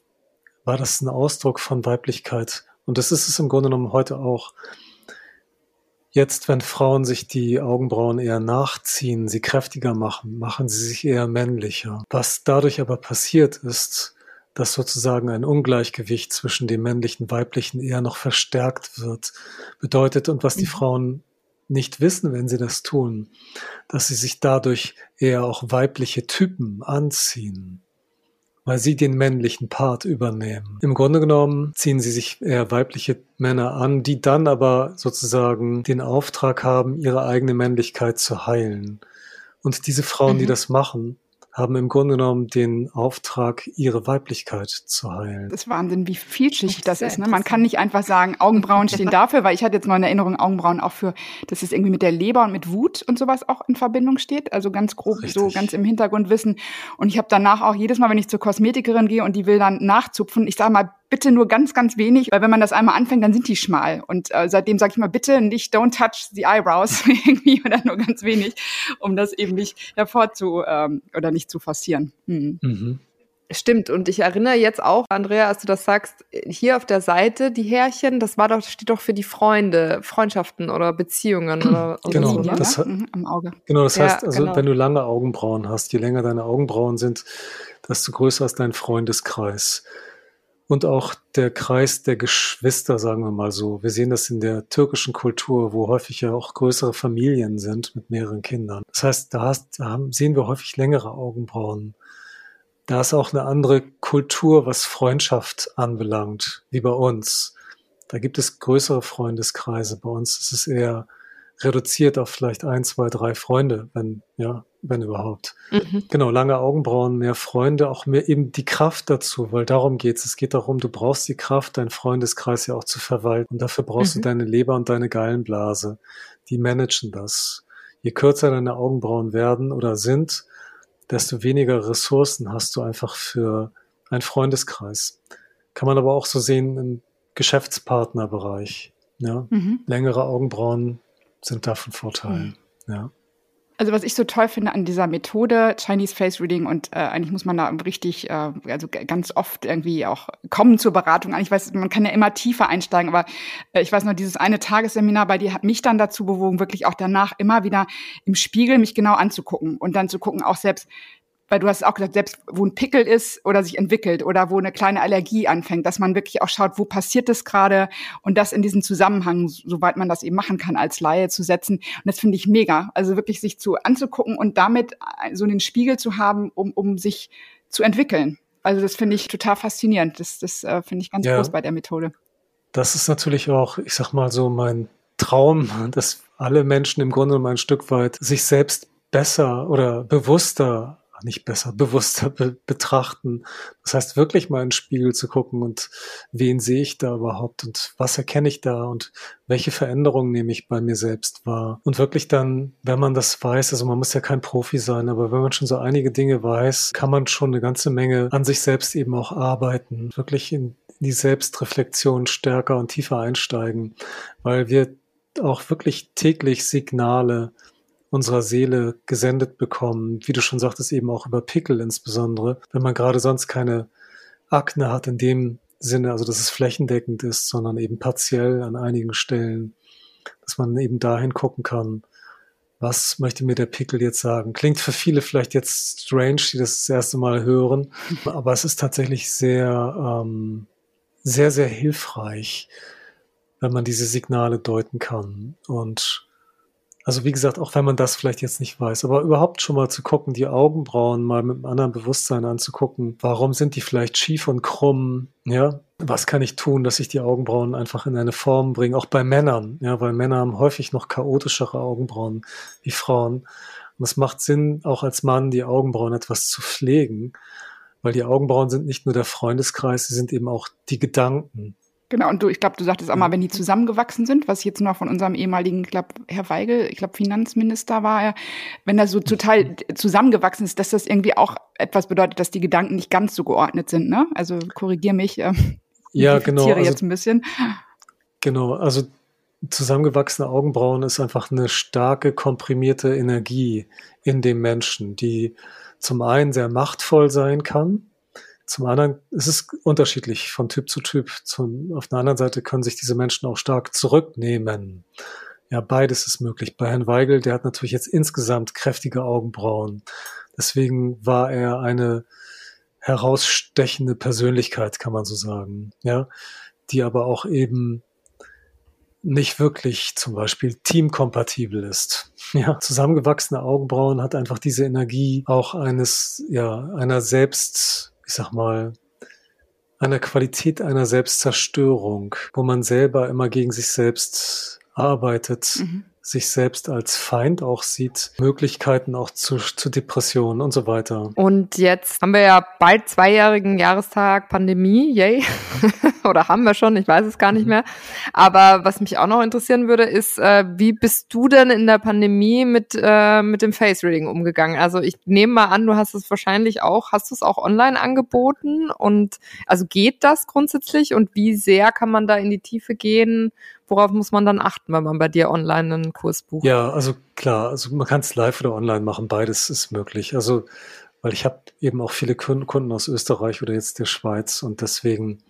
war das ein Ausdruck von Weiblichkeit. Und das ist es im Grunde genommen heute auch. Jetzt, wenn Frauen sich die Augenbrauen eher nachziehen, sie kräftiger machen, machen sie sich eher männlicher. Was dadurch aber passiert ist, dass sozusagen ein Ungleichgewicht zwischen dem männlichen und weiblichen eher noch verstärkt wird, bedeutet und was die mhm. Frauen nicht wissen, wenn sie das tun, dass sie sich dadurch eher auch weibliche Typen anziehen, weil sie den männlichen Part übernehmen. Im Grunde genommen ziehen sie sich eher weibliche Männer an, die dann aber sozusagen den Auftrag haben, ihre eigene Männlichkeit zu heilen. Und diese Frauen, mhm. die das machen, haben im Grunde genommen den Auftrag, ihre Weiblichkeit zu heilen. Das ist Wahnsinn, wie vielschichtig das, das ist. Ne? Man kann nicht einfach sagen, Augenbrauen stehen dafür, weil ich hatte jetzt mal in Erinnerung, Augenbrauen auch für, dass es irgendwie mit der Leber und mit Wut und sowas auch in Verbindung steht. Also ganz grob, Richtig. so ganz im Hintergrund wissen. Und ich habe danach auch jedes Mal, wenn ich zur Kosmetikerin gehe und die will dann nachzupfen, ich sage mal, bitte nur ganz, ganz wenig, weil wenn man das einmal anfängt, dann sind die schmal. Und äh, seitdem sage ich mal, bitte nicht don't touch the eyebrows irgendwie oder nur ganz wenig, um das eben nicht hervorzu ähm, oder nicht zu forcieren. Hm. Mhm. Stimmt, und ich erinnere jetzt auch, Andrea, als du das sagst, hier auf der Seite, die Härchen, das war doch, steht doch für die Freunde, Freundschaften oder Beziehungen oder, genau, so, ne? das, mhm, am Auge. Genau, das ja, heißt, also genau. wenn du lange Augenbrauen hast, je länger deine Augenbrauen sind, desto größer ist dein Freundeskreis und auch der Kreis der Geschwister, sagen wir mal so. Wir sehen das in der türkischen Kultur, wo häufig ja auch größere Familien sind mit mehreren Kindern. Das heißt, da, hast, da sehen wir häufig längere Augenbrauen. Da ist auch eine andere Kultur, was Freundschaft anbelangt, wie bei uns. Da gibt es größere Freundeskreise. Bei uns ist es eher reduziert auf vielleicht ein, zwei, drei Freunde, wenn, ja, wenn überhaupt. Mhm. Genau, lange Augenbrauen, mehr Freunde, auch mehr eben die Kraft dazu, weil darum geht's. Es geht darum, du brauchst die Kraft, deinen Freundeskreis ja auch zu verwalten. Und dafür brauchst mhm. du deine Leber und deine Gallenblase. Die managen das. Je kürzer deine Augenbrauen werden oder sind, desto weniger Ressourcen hast du einfach für einen Freundeskreis. Kann man aber auch so sehen im Geschäftspartnerbereich. Ja? Mhm. Längere Augenbrauen sind davon Vorteile. Mhm. Ja. Also was ich so toll finde an dieser Methode Chinese Face Reading und äh, eigentlich muss man da richtig, äh, also ganz oft irgendwie auch kommen zur Beratung. Eigentlich weiß, man kann ja immer tiefer einsteigen, aber äh, ich weiß noch, dieses eine Tagesseminar bei dir hat mich dann dazu bewogen, wirklich auch danach immer wieder im Spiegel mich genau anzugucken und dann zu gucken, auch selbst weil du hast auch gesagt, selbst wo ein Pickel ist oder sich entwickelt oder wo eine kleine Allergie anfängt, dass man wirklich auch schaut, wo passiert das gerade und das in diesen Zusammenhang, soweit man das eben machen kann, als Laie zu setzen. Und das finde ich mega. Also wirklich sich zu anzugucken und damit so einen Spiegel zu haben, um, um sich zu entwickeln. Also das finde ich total faszinierend. Das, das äh, finde ich ganz ja, groß bei der Methode. Das ist natürlich auch, ich sag mal so, mein Traum, dass alle Menschen im Grunde mal ein Stück weit sich selbst besser oder bewusster nicht besser, bewusster be betrachten. Das heißt, wirklich mal in den Spiegel zu gucken und wen sehe ich da überhaupt und was erkenne ich da und welche Veränderungen nehme ich bei mir selbst wahr. Und wirklich dann, wenn man das weiß, also man muss ja kein Profi sein, aber wenn man schon so einige Dinge weiß, kann man schon eine ganze Menge an sich selbst eben auch arbeiten, wirklich in die Selbstreflexion stärker und tiefer einsteigen, weil wir auch wirklich täglich Signale unserer Seele gesendet bekommen, wie du schon sagtest, eben auch über Pickel insbesondere, wenn man gerade sonst keine Akne hat in dem Sinne, also dass es flächendeckend ist, sondern eben partiell an einigen Stellen, dass man eben dahin gucken kann, was möchte mir der Pickel jetzt sagen? Klingt für viele vielleicht jetzt strange, die das das erste Mal hören, aber es ist tatsächlich sehr, ähm, sehr, sehr hilfreich, wenn man diese Signale deuten kann. Und also wie gesagt, auch wenn man das vielleicht jetzt nicht weiß, aber überhaupt schon mal zu gucken, die Augenbrauen mal mit einem anderen Bewusstsein anzugucken. Warum sind die vielleicht schief und krumm? Ja, was kann ich tun, dass ich die Augenbrauen einfach in eine Form bringe? Auch bei Männern, ja, weil Männer haben häufig noch chaotischere Augenbrauen wie Frauen. Und es macht Sinn, auch als Mann die Augenbrauen etwas zu pflegen, weil die Augenbrauen sind nicht nur der Freundeskreis, sie sind eben auch die Gedanken. Genau, und du, ich glaube, du sagtest auch mal, wenn die zusammengewachsen sind, was ich jetzt noch von unserem ehemaligen, ich glaube, Herr Weigel, ich glaube, Finanzminister war er, wenn das so total zusammengewachsen ist, dass das irgendwie auch etwas bedeutet, dass die Gedanken nicht ganz so geordnet sind, ne? Also korrigier mich. Äh, ja, genau. Also, jetzt ein bisschen. Genau, also zusammengewachsene Augenbrauen ist einfach eine starke, komprimierte Energie in dem Menschen, die zum einen sehr machtvoll sein kann, zum anderen ist es unterschiedlich von Typ zu Typ. Zum, auf der anderen Seite können sich diese Menschen auch stark zurücknehmen. Ja, beides ist möglich. Bei Herrn Weigel, der hat natürlich jetzt insgesamt kräftige Augenbrauen. Deswegen war er eine herausstechende Persönlichkeit, kann man so sagen. Ja, die aber auch eben nicht wirklich zum Beispiel teamkompatibel ist. Ja, zusammengewachsene Augenbrauen hat einfach diese Energie auch eines, ja, einer selbst ich sag mal, einer Qualität einer Selbstzerstörung, wo man selber immer gegen sich selbst arbeitet, mhm sich selbst als Feind auch sieht, Möglichkeiten auch zu, zu Depressionen und so weiter. Und jetzt haben wir ja bald zweijährigen Jahrestag Pandemie, yay. Oder haben wir schon, ich weiß es gar nicht mhm. mehr. Aber was mich auch noch interessieren würde, ist, äh, wie bist du denn in der Pandemie mit, äh, mit dem Face Reading umgegangen? Also ich nehme mal an, du hast es wahrscheinlich auch, hast du es auch online angeboten? Und also geht das grundsätzlich? Und wie sehr kann man da in die Tiefe gehen? Worauf muss man dann achten, wenn man bei dir online einen Kurs bucht? Ja, also klar, also man kann es live oder online machen, beides ist möglich. Also weil ich habe eben auch viele Kunden aus Österreich oder jetzt der Schweiz und deswegen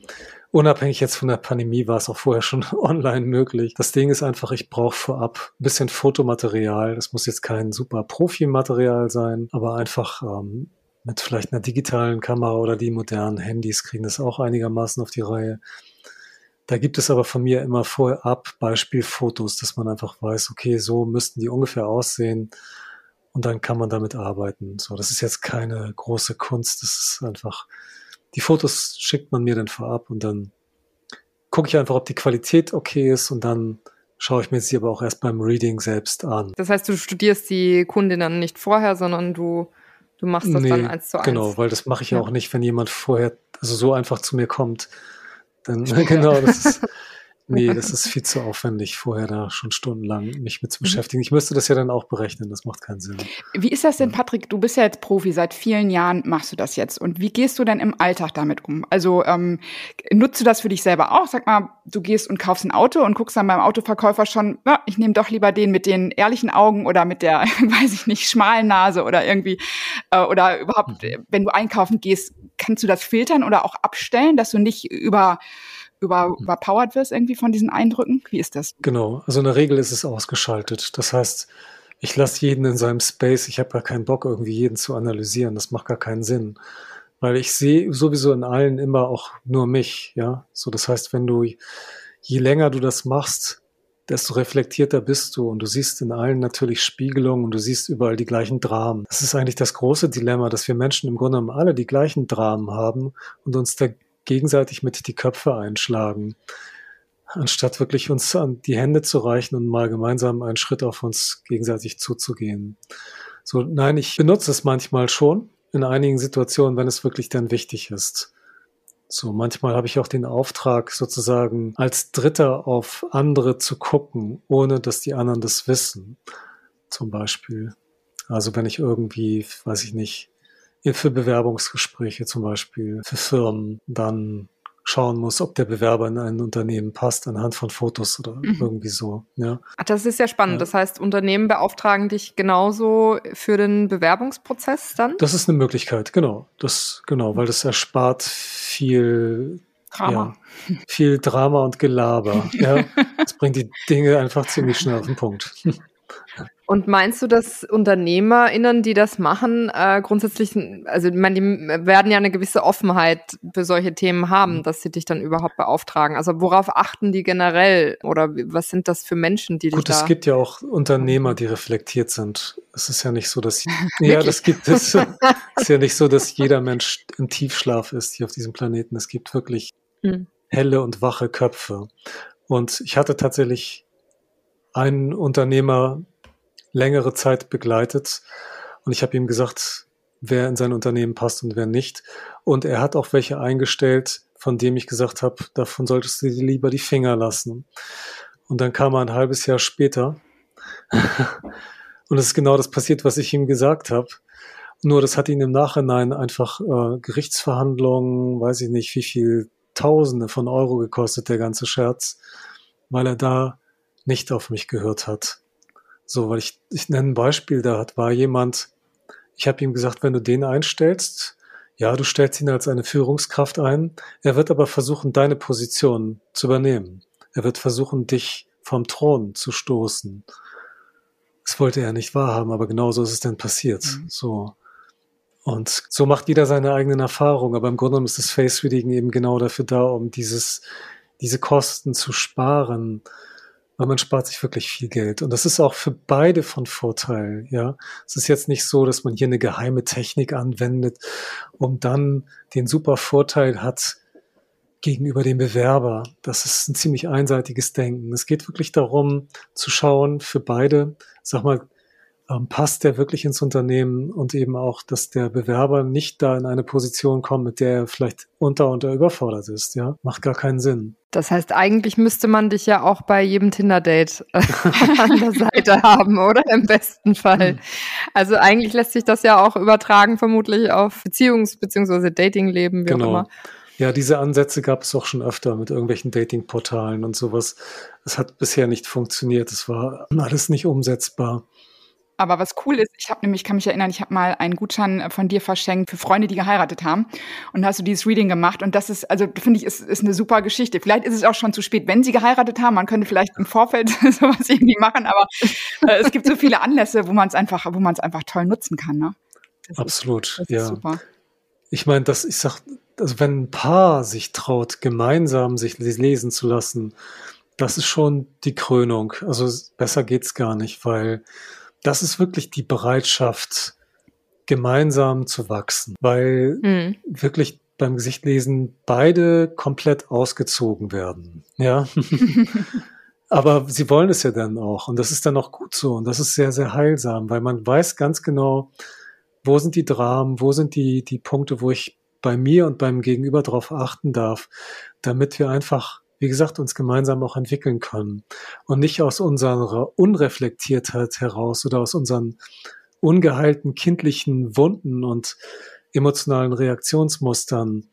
unabhängig jetzt von der Pandemie war es auch vorher schon online möglich. Das Ding ist einfach, ich brauche vorab ein bisschen Fotomaterial. Das muss jetzt kein super Profi-Material sein, aber einfach ähm, mit vielleicht einer digitalen Kamera oder die modernen Handys kriegen das auch einigermaßen auf die Reihe. Da gibt es aber von mir immer vorab Beispielfotos, dass man einfach weiß, okay, so müssten die ungefähr aussehen und dann kann man damit arbeiten. So, das ist jetzt keine große Kunst, das ist einfach, die Fotos schickt man mir dann vorab und dann gucke ich einfach, ob die Qualität okay ist und dann schaue ich mir sie aber auch erst beim Reading selbst an. Das heißt, du studierst die Kundinnen nicht vorher, sondern du, du machst das nee, dann eins zu eins. Genau, weil das mache ich ja auch nicht, wenn jemand vorher, also so einfach zu mir kommt dann, genau, das ist, nee, das ist viel zu aufwendig, vorher da schon stundenlang mich mit zu mhm. beschäftigen. Ich müsste das ja dann auch berechnen, das macht keinen Sinn. Wie ist das denn, Patrick? Du bist ja jetzt Profi, seit vielen Jahren machst du das jetzt. Und wie gehst du denn im Alltag damit um? Also ähm, nutzt du das für dich selber auch? Sag mal, du gehst und kaufst ein Auto und guckst dann beim Autoverkäufer schon, ja, ich nehme doch lieber den mit den ehrlichen Augen oder mit der, weiß ich nicht, schmalen Nase oder irgendwie, äh, oder überhaupt, mhm. wenn du einkaufen gehst, kannst du das filtern oder auch abstellen, dass du nicht über über, mhm. überpowered wirst irgendwie von diesen Eindrücken? Wie ist das? Genau, also in der Regel ist es ausgeschaltet. Das heißt, ich lasse jeden in seinem Space. Ich habe gar keinen Bock, irgendwie jeden zu analysieren. Das macht gar keinen Sinn. Weil ich sehe sowieso in allen immer auch nur mich, ja. So, das heißt, wenn du, je länger du das machst, desto reflektierter bist du und du siehst in allen natürlich Spiegelungen und du siehst überall die gleichen Dramen. Das ist eigentlich das große Dilemma, dass wir Menschen im Grunde genommen alle die gleichen Dramen haben und uns da gegenseitig mit die Köpfe einschlagen, anstatt wirklich uns an die Hände zu reichen und mal gemeinsam einen Schritt auf uns gegenseitig zuzugehen. So, nein, ich benutze es manchmal schon in einigen Situationen, wenn es wirklich dann wichtig ist. So, manchmal habe ich auch den Auftrag, sozusagen als Dritter auf andere zu gucken, ohne dass die anderen das wissen. Zum Beispiel. Also wenn ich irgendwie, weiß ich nicht, für Bewerbungsgespräche zum Beispiel, für Firmen, dann schauen muss, ob der Bewerber in ein Unternehmen passt anhand von Fotos oder mhm. irgendwie so. Ja. Ach, das ist ja spannend. Ja. Das heißt, Unternehmen beauftragen dich genauso für den Bewerbungsprozess dann? Das ist eine Möglichkeit, genau. Das, genau, weil das erspart viel Drama. Ja, viel Drama und Gelaber. ja. Das bringt die Dinge einfach ziemlich schnell auf den Punkt. Und meinst du, dass UnternehmerInnen, die das machen, äh, grundsätzlich, also ich meine, die werden ja eine gewisse Offenheit für solche Themen haben, mhm. dass sie dich dann überhaupt beauftragen? Also worauf achten die generell oder was sind das für Menschen, die Gut, dich da... Gut, es gibt ja auch Unternehmer, die reflektiert sind. Es ist ja nicht so, dass... ja, das gibt es. es ist ja nicht so, dass jeder Mensch im Tiefschlaf ist hier auf diesem Planeten. Es gibt wirklich hm. helle und wache Köpfe. Und ich hatte tatsächlich einen Unternehmer, längere Zeit begleitet. Und ich habe ihm gesagt, wer in sein Unternehmen passt und wer nicht. Und er hat auch welche eingestellt, von dem ich gesagt habe, davon solltest du dir lieber die Finger lassen. Und dann kam er ein halbes Jahr später. und es ist genau das passiert, was ich ihm gesagt habe. Nur das hat ihn im Nachhinein einfach äh, Gerichtsverhandlungen, weiß ich nicht, wie viel Tausende von Euro gekostet, der ganze Scherz, weil er da nicht auf mich gehört hat. So, weil ich, ich nenne ein Beispiel, da war jemand, ich habe ihm gesagt, wenn du den einstellst, ja, du stellst ihn als eine Führungskraft ein, er wird aber versuchen, deine Position zu übernehmen. Er wird versuchen, dich vom Thron zu stoßen. Das wollte er nicht wahrhaben, aber genauso ist es dann passiert. Mhm. So. Und so macht jeder seine eigenen Erfahrungen, aber im Grunde genommen ist das Face Reading eben genau dafür da, um dieses, diese Kosten zu sparen, weil man spart sich wirklich viel Geld. Und das ist auch für beide von Vorteil, ja. Es ist jetzt nicht so, dass man hier eine geheime Technik anwendet, um dann den super Vorteil hat gegenüber dem Bewerber. Das ist ein ziemlich einseitiges Denken. Es geht wirklich darum, zu schauen für beide, sag mal, ähm, passt der wirklich ins Unternehmen und eben auch, dass der Bewerber nicht da in eine Position kommt, mit der er vielleicht unter und überfordert ist, ja, macht gar keinen Sinn. Das heißt, eigentlich müsste man dich ja auch bei jedem Tinder-Date an der Seite haben, oder? Im besten Fall. Hm. Also eigentlich lässt sich das ja auch übertragen, vermutlich auf Beziehungs- bzw. Datingleben, wie genau. auch immer. Ja, diese Ansätze gab es auch schon öfter mit irgendwelchen Datingportalen und sowas. Es hat bisher nicht funktioniert. Es war alles nicht umsetzbar. Aber was cool ist, ich habe nämlich, kann mich erinnern, ich habe mal einen Gutschein äh, von dir verschenkt für Freunde, die geheiratet haben. Und da hast du dieses Reading gemacht. Und das ist, also finde ich, ist, ist eine super Geschichte. Vielleicht ist es auch schon zu spät, wenn sie geheiratet haben. Man könnte vielleicht im Vorfeld sowas irgendwie machen, aber äh, es gibt so viele Anlässe, wo man es einfach, wo man es einfach toll nutzen kann. Ne? Das Absolut, ist, ja. super. Ich meine, dass ich sag, also wenn ein Paar sich traut, gemeinsam sich lesen zu lassen, das ist schon die Krönung. Also besser geht's gar nicht, weil das ist wirklich die Bereitschaft, gemeinsam zu wachsen, weil mhm. wirklich beim Gesichtlesen beide komplett ausgezogen werden. Ja. Aber sie wollen es ja dann auch. Und das ist dann auch gut so. Und das ist sehr, sehr heilsam, weil man weiß ganz genau, wo sind die Dramen, wo sind die, die Punkte, wo ich bei mir und beim Gegenüber darauf achten darf, damit wir einfach wie gesagt, uns gemeinsam auch entwickeln können und nicht aus unserer Unreflektiertheit heraus oder aus unseren ungeheilten kindlichen Wunden und emotionalen Reaktionsmustern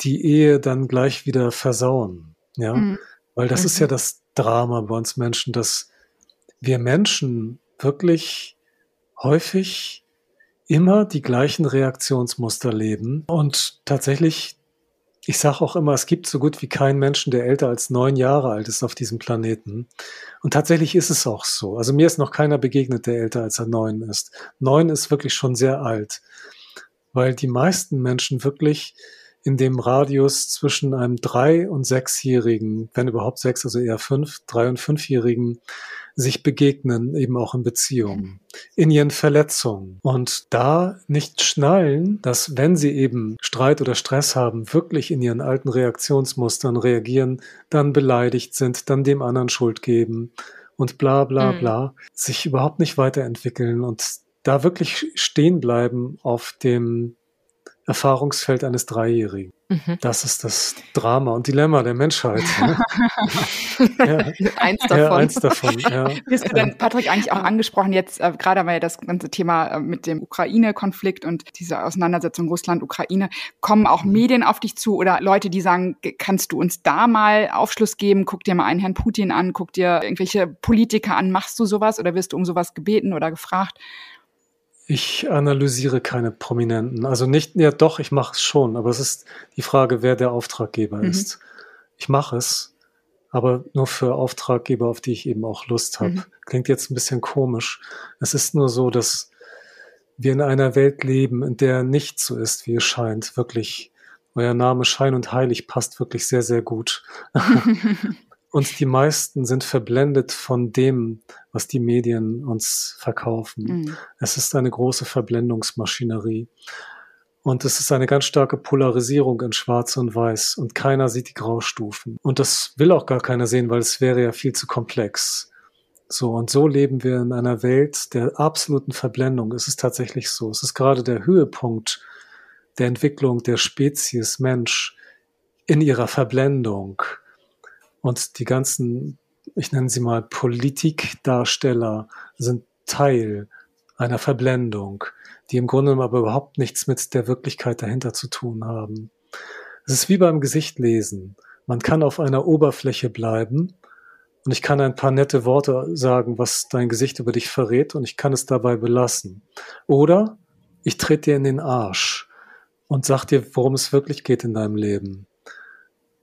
die Ehe dann gleich wieder versauen. Ja, mhm. weil das mhm. ist ja mhm. das Drama bei uns Menschen, dass wir Menschen wirklich häufig immer die gleichen Reaktionsmuster leben und tatsächlich ich sage auch immer, es gibt so gut wie keinen Menschen, der älter als neun Jahre alt ist auf diesem Planeten. Und tatsächlich ist es auch so. Also mir ist noch keiner begegnet, der älter als er neun ist. Neun ist wirklich schon sehr alt, weil die meisten Menschen wirklich in dem Radius zwischen einem drei- und sechsjährigen, wenn überhaupt sechs, also eher fünf, drei- und fünfjährigen, sich begegnen, eben auch in Beziehungen, in ihren Verletzungen. Und da nicht schnallen, dass wenn sie eben Streit oder Stress haben, wirklich in ihren alten Reaktionsmustern reagieren, dann beleidigt sind, dann dem anderen Schuld geben und bla bla mhm. bla, sich überhaupt nicht weiterentwickeln und da wirklich stehen bleiben auf dem Erfahrungsfeld eines Dreijährigen. Mhm. Das ist das Drama und Dilemma der Menschheit. Ne? ja. eins davon. Ja, eins davon ja. Bist du denn, Patrick, eigentlich auch angesprochen, jetzt äh, gerade weil das ganze Thema äh, mit dem Ukraine-Konflikt und diese Auseinandersetzung Russland-Ukraine, kommen auch mhm. Medien auf dich zu oder Leute, die sagen, kannst du uns da mal Aufschluss geben? Guck dir mal einen Herrn Putin an, guck dir irgendwelche Politiker an, machst du sowas oder wirst du um sowas gebeten oder gefragt? Ich analysiere keine Prominenten. Also nicht, ja doch, ich mache es schon, aber es ist die Frage, wer der Auftraggeber mhm. ist. Ich mache es, aber nur für Auftraggeber, auf die ich eben auch Lust habe. Mhm. Klingt jetzt ein bisschen komisch. Es ist nur so, dass wir in einer Welt leben, in der nicht so ist, wie es scheint. Wirklich, euer Name Schein und Heilig passt wirklich sehr, sehr gut. Und die meisten sind verblendet von dem, was die Medien uns verkaufen. Mhm. Es ist eine große Verblendungsmaschinerie. Und es ist eine ganz starke Polarisierung in Schwarz und Weiß. Und keiner sieht die Graustufen. Und das will auch gar keiner sehen, weil es wäre ja viel zu komplex. So, und so leben wir in einer Welt der absoluten Verblendung. Es ist tatsächlich so. Es ist gerade der Höhepunkt der Entwicklung der Spezies Mensch in ihrer Verblendung und die ganzen, ich nenne sie mal Politikdarsteller, sind Teil einer Verblendung, die im Grunde aber überhaupt nichts mit der Wirklichkeit dahinter zu tun haben. Es ist wie beim Gesichtlesen. Man kann auf einer Oberfläche bleiben und ich kann ein paar nette Worte sagen, was dein Gesicht über dich verrät und ich kann es dabei belassen. Oder ich trete dir in den Arsch und sag dir, worum es wirklich geht in deinem Leben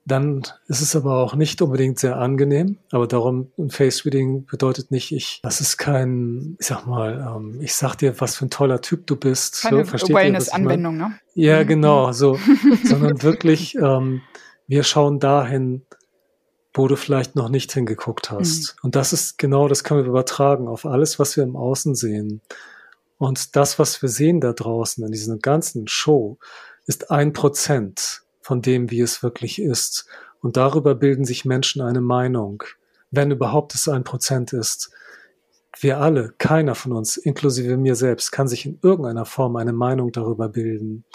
dann ist es aber auch nicht unbedingt sehr angenehm. Aber darum, ein Face Reading bedeutet nicht, ich, das ist kein, ich sag mal, ähm, ich sag dir, was für ein toller Typ du bist. Keine so, Wellness-Anwendung, ne? Ja, mhm. genau, so, sondern wirklich, ähm, wir schauen dahin, wo du vielleicht noch nicht hingeguckt hast. Mhm. Und das ist genau, das können wir übertragen auf alles, was wir im Außen sehen. Und das, was wir sehen da draußen in dieser ganzen Show, ist ein Prozent von dem, wie es wirklich ist. Und darüber bilden sich Menschen eine Meinung, wenn überhaupt es ein Prozent ist. Wir alle, keiner von uns, inklusive mir selbst, kann sich in irgendeiner Form eine Meinung darüber bilden,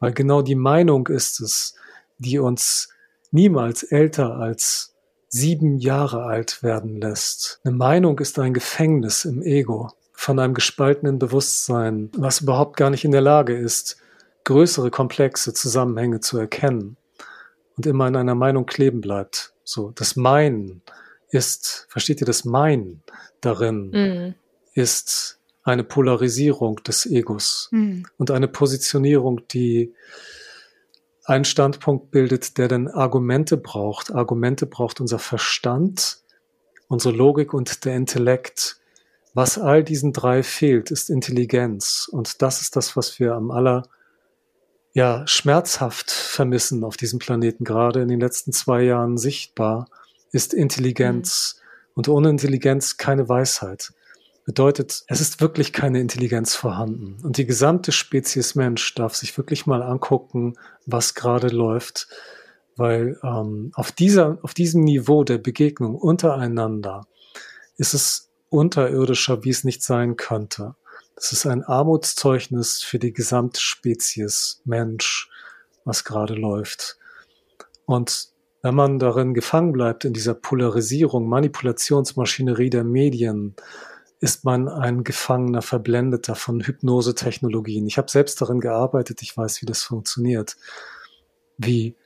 weil genau die Meinung ist es, die uns niemals älter als sieben Jahre alt werden lässt. Eine Meinung ist ein Gefängnis im Ego von einem gespaltenen Bewusstsein, was überhaupt gar nicht in der Lage ist, größere, komplexe Zusammenhänge zu erkennen und immer in einer Meinung kleben bleibt. So, das Mein ist, versteht ihr, das Mein darin mm. ist eine Polarisierung des Egos mm. und eine Positionierung, die einen Standpunkt bildet, der dann Argumente braucht. Argumente braucht unser Verstand, unsere Logik und der Intellekt. Was all diesen drei fehlt, ist Intelligenz. Und das ist das, was wir am aller ja schmerzhaft vermissen auf diesem Planeten, gerade in den letzten zwei Jahren sichtbar, ist Intelligenz. Mhm. Und ohne Intelligenz keine Weisheit. Bedeutet, es ist wirklich keine Intelligenz vorhanden. Und die gesamte Spezies Mensch darf sich wirklich mal angucken, was gerade läuft. Weil ähm, auf, dieser, auf diesem Niveau der Begegnung untereinander ist es unterirdischer, wie es nicht sein könnte. Das ist ein Armutszeugnis für die gesamte Spezies Mensch, was gerade läuft. Und wenn man darin gefangen bleibt, in dieser Polarisierung, Manipulationsmaschinerie der Medien, ist man ein Gefangener, Verblendeter von Hypnosetechnologien. Ich habe selbst darin gearbeitet, ich weiß, wie das funktioniert. Wie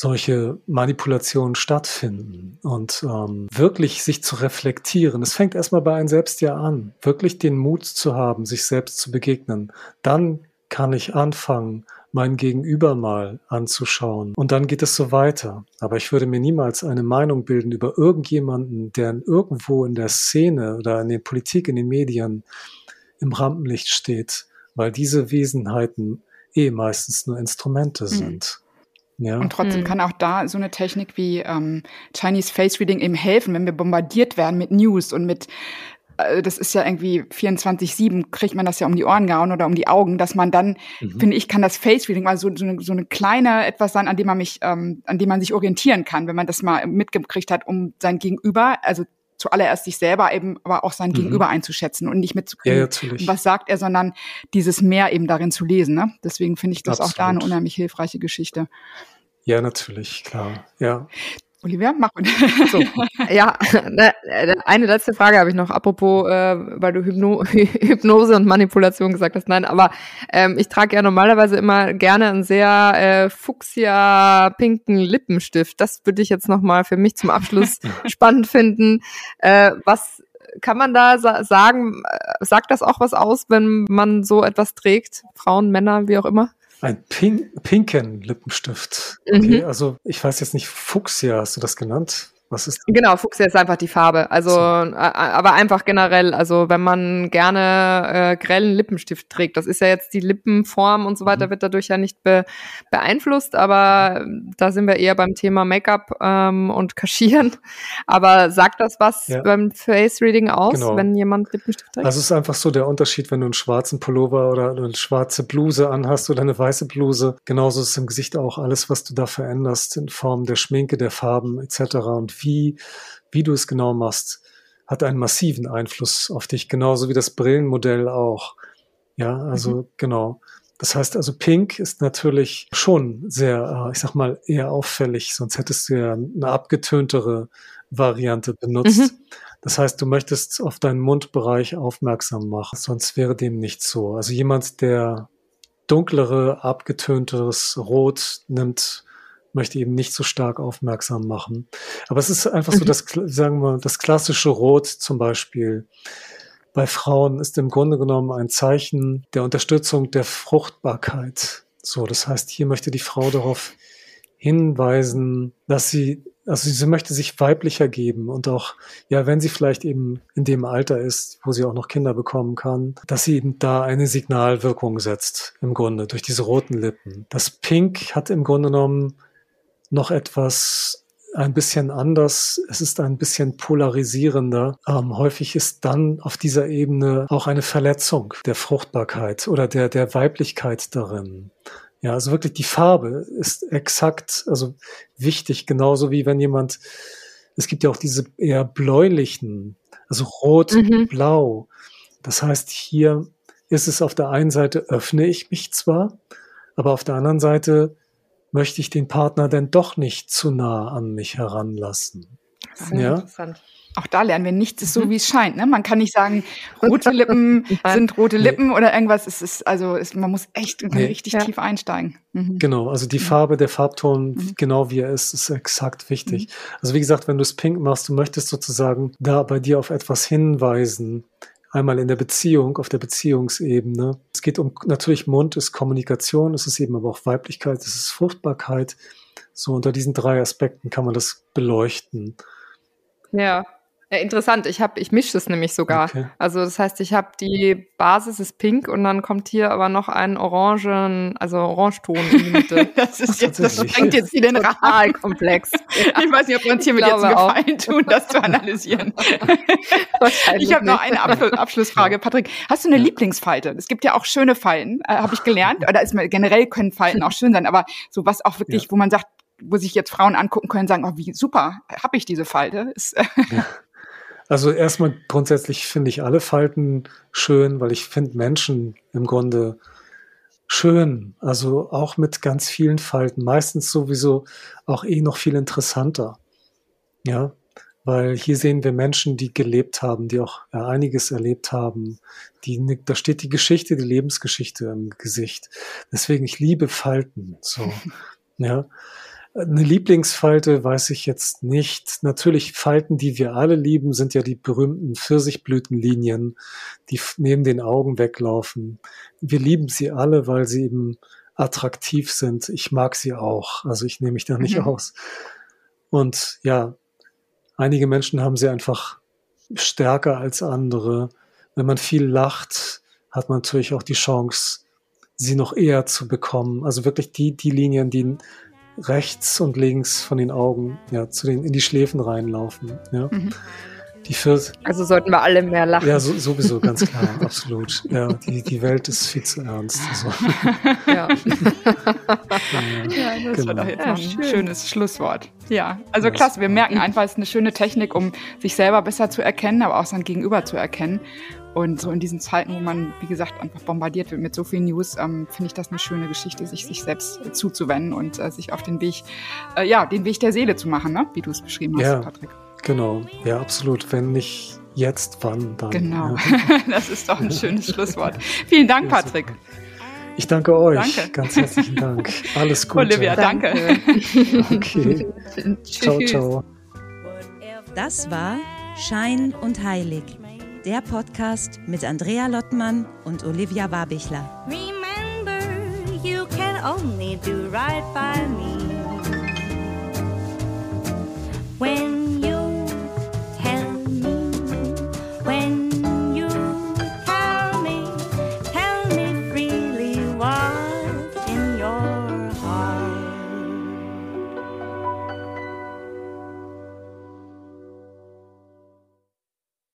solche Manipulationen stattfinden und ähm, wirklich sich zu reflektieren. Es fängt erstmal bei einem selbst ja an, wirklich den Mut zu haben, sich selbst zu begegnen. Dann kann ich anfangen, mein Gegenüber mal anzuschauen. Und dann geht es so weiter. Aber ich würde mir niemals eine Meinung bilden über irgendjemanden, der irgendwo in der Szene oder in der Politik, in den Medien im Rampenlicht steht, weil diese Wesenheiten eh meistens nur Instrumente mhm. sind. Ja. Und trotzdem mhm. kann auch da so eine Technik wie ähm, Chinese Face Reading eben helfen, wenn wir bombardiert werden mit News und mit äh, das ist ja irgendwie 24-7, kriegt man das ja um die Ohren gehauen oder um die Augen, dass man dann, mhm. finde ich, kann das Face Reading mal so, so, eine, so eine kleine etwas sein, an dem man mich, ähm, an dem man sich orientieren kann, wenn man das mal mitgekriegt hat, um sein Gegenüber, also zuallererst sich selber eben, aber auch sein mhm. Gegenüber einzuschätzen und nicht mitzukriegen, ja, was sagt er, sondern dieses mehr eben darin zu lesen. Ne? Deswegen finde ich das Absolut. auch da eine unheimlich hilfreiche Geschichte. Ja, natürlich, klar. Ja. Olivia, mach mal. So. ja, ne, eine letzte Frage habe ich noch, apropos, äh, weil du Hypno Hypnose und Manipulation gesagt hast. Nein, aber ähm, ich trage ja normalerweise immer gerne einen sehr äh, fuchsia-pinken Lippenstift. Das würde ich jetzt nochmal für mich zum Abschluss spannend finden. Äh, was kann man da sa sagen, äh, sagt das auch was aus, wenn man so etwas trägt? Frauen, Männer, wie auch immer? Ein pink, pinken Lippenstift. Okay, mhm. also ich weiß jetzt nicht, Fuchsia hast du das genannt? Was ist das? Genau, Fuchsia ist einfach die Farbe. Also, so. aber einfach generell. Also, wenn man gerne äh, grellen Lippenstift trägt, das ist ja jetzt die Lippenform und so weiter, mhm. wird dadurch ja nicht be beeinflusst. Aber da sind wir eher beim Thema Make-up ähm, und Kaschieren. Aber sagt das was ja. beim Face Reading aus, genau. wenn jemand Lippenstift trägt? Also, es ist einfach so der Unterschied, wenn du einen schwarzen Pullover oder eine schwarze Bluse anhast oder eine weiße Bluse. Genauso ist es im Gesicht auch alles, was du da veränderst in Form der Schminke, der Farben etc. Und wie, wie du es genau machst, hat einen massiven Einfluss auf dich, genauso wie das Brillenmodell auch. Ja, also mhm. genau. Das heißt also, Pink ist natürlich schon sehr, äh, ich sag mal, eher auffällig, sonst hättest du ja eine abgetöntere Variante benutzt. Mhm. Das heißt, du möchtest auf deinen Mundbereich aufmerksam machen, sonst wäre dem nicht so. Also jemand, der dunklere, abgetönteres Rot nimmt, möchte eben nicht so stark aufmerksam machen. Aber es ist einfach so, mhm. das, sagen wir, das klassische Rot zum Beispiel bei Frauen ist im Grunde genommen ein Zeichen der Unterstützung der Fruchtbarkeit. So, das heißt, hier möchte die Frau darauf hinweisen, dass sie, also sie möchte sich weiblicher geben und auch, ja, wenn sie vielleicht eben in dem Alter ist, wo sie auch noch Kinder bekommen kann, dass sie eben da eine Signalwirkung setzt, im Grunde, durch diese roten Lippen. Das Pink hat im Grunde genommen noch etwas ein bisschen anders. Es ist ein bisschen polarisierender. Ähm, häufig ist dann auf dieser Ebene auch eine Verletzung der Fruchtbarkeit oder der, der Weiblichkeit darin. Ja, also wirklich die Farbe ist exakt, also wichtig, genauso wie wenn jemand, es gibt ja auch diese eher bläulichen, also rot, mhm. blau. Das heißt, hier ist es auf der einen Seite öffne ich mich zwar, aber auf der anderen Seite möchte ich den Partner denn doch nicht zu nah an mich heranlassen. Sehr ja? interessant. Auch da lernen wir nichts ist so, mhm. wie es scheint. Ne? Man kann nicht sagen, rote Lippen sind rote Lippen nee. oder irgendwas. Es ist also, es, man muss echt nee. richtig ja. tief einsteigen. Mhm. Genau, also die Farbe, der Farbton, mhm. genau wie er ist, ist exakt wichtig. Mhm. Also wie gesagt, wenn du es pink machst, du möchtest sozusagen da bei dir auf etwas hinweisen, einmal in der Beziehung, auf der Beziehungsebene. Es geht um, natürlich Mund ist Kommunikation, es ist eben aber auch Weiblichkeit, es ist Fruchtbarkeit. So unter diesen drei Aspekten kann man das beleuchten. Ja. Ja, interessant. Ich habe, ich mische das nämlich sogar. Okay. Also das heißt, ich habe die Basis ist pink und dann kommt hier aber noch ein orangen, also Orangeton in die Mitte. das ist jetzt, das sprengt jetzt hier den Rahmen. komplex. Ja. Ich weiß nicht, ob wir uns hiermit jetzt einen Gefallen auch. tun, das zu analysieren. ich habe noch eine Abschluss, Abschlussfrage, Patrick. Hast du eine ja. Lieblingsfalte? Es gibt ja auch schöne Falten, äh, habe ich gelernt. Oder ist generell können Falten auch schön sein, aber so was auch wirklich, ja. wo man sagt, wo sich jetzt Frauen angucken können, sagen, oh, wie super, habe ich diese Falte. Ist, ja. Also erstmal grundsätzlich finde ich alle Falten schön, weil ich finde Menschen im Grunde schön. Also auch mit ganz vielen Falten. Meistens sowieso auch eh noch viel interessanter. Ja, weil hier sehen wir Menschen, die gelebt haben, die auch einiges erlebt haben. Die, da steht die Geschichte, die Lebensgeschichte im Gesicht. Deswegen, ich liebe Falten. So, ja. Eine Lieblingsfalte weiß ich jetzt nicht. Natürlich Falten, die wir alle lieben, sind ja die berühmten Pfirsichblütenlinien, die neben den Augen weglaufen. Wir lieben sie alle, weil sie eben attraktiv sind. Ich mag sie auch. Also ich nehme mich da nicht mhm. aus. Und ja, einige Menschen haben sie einfach stärker als andere. Wenn man viel lacht, hat man natürlich auch die Chance, sie noch eher zu bekommen. Also wirklich die, die Linien, die rechts und links von den Augen, ja, zu den, in die Schläfen reinlaufen, ja. Mhm. Die viert, also sollten wir alle mehr lachen. Ja, so, sowieso, ganz klar, absolut. Ja, die, die Welt ist viel zu ernst. Also. Ja. ja, das genau. war doch jetzt ja, ein schön. schönes Schlusswort. Ja, also ja, klasse. Wir merken einfach, es ist eine schöne Technik, um sich selber besser zu erkennen, aber auch sein Gegenüber zu erkennen. Und so in diesen Zeiten, wo man, wie gesagt, einfach bombardiert wird mit so vielen News, ähm, finde ich das eine schöne Geschichte, sich sich selbst äh, zuzuwenden und äh, sich auf den Weg, äh, ja, den Weg der Seele zu machen, ne? wie du es beschrieben hast, ja, Patrick. Genau, ja, absolut. Wenn nicht jetzt, wann dann? Genau, ja. das ist doch ein schönes Schlusswort. Vielen Dank, Patrick. Ich danke euch. Danke. Ganz herzlichen Dank. Alles Gute. Olivia, danke. Okay. ciao, ciao. Das war Schein und Heilig der Podcast mit Andrea Lottmann und Olivia Warbichler. Remember, you can only do right by me. When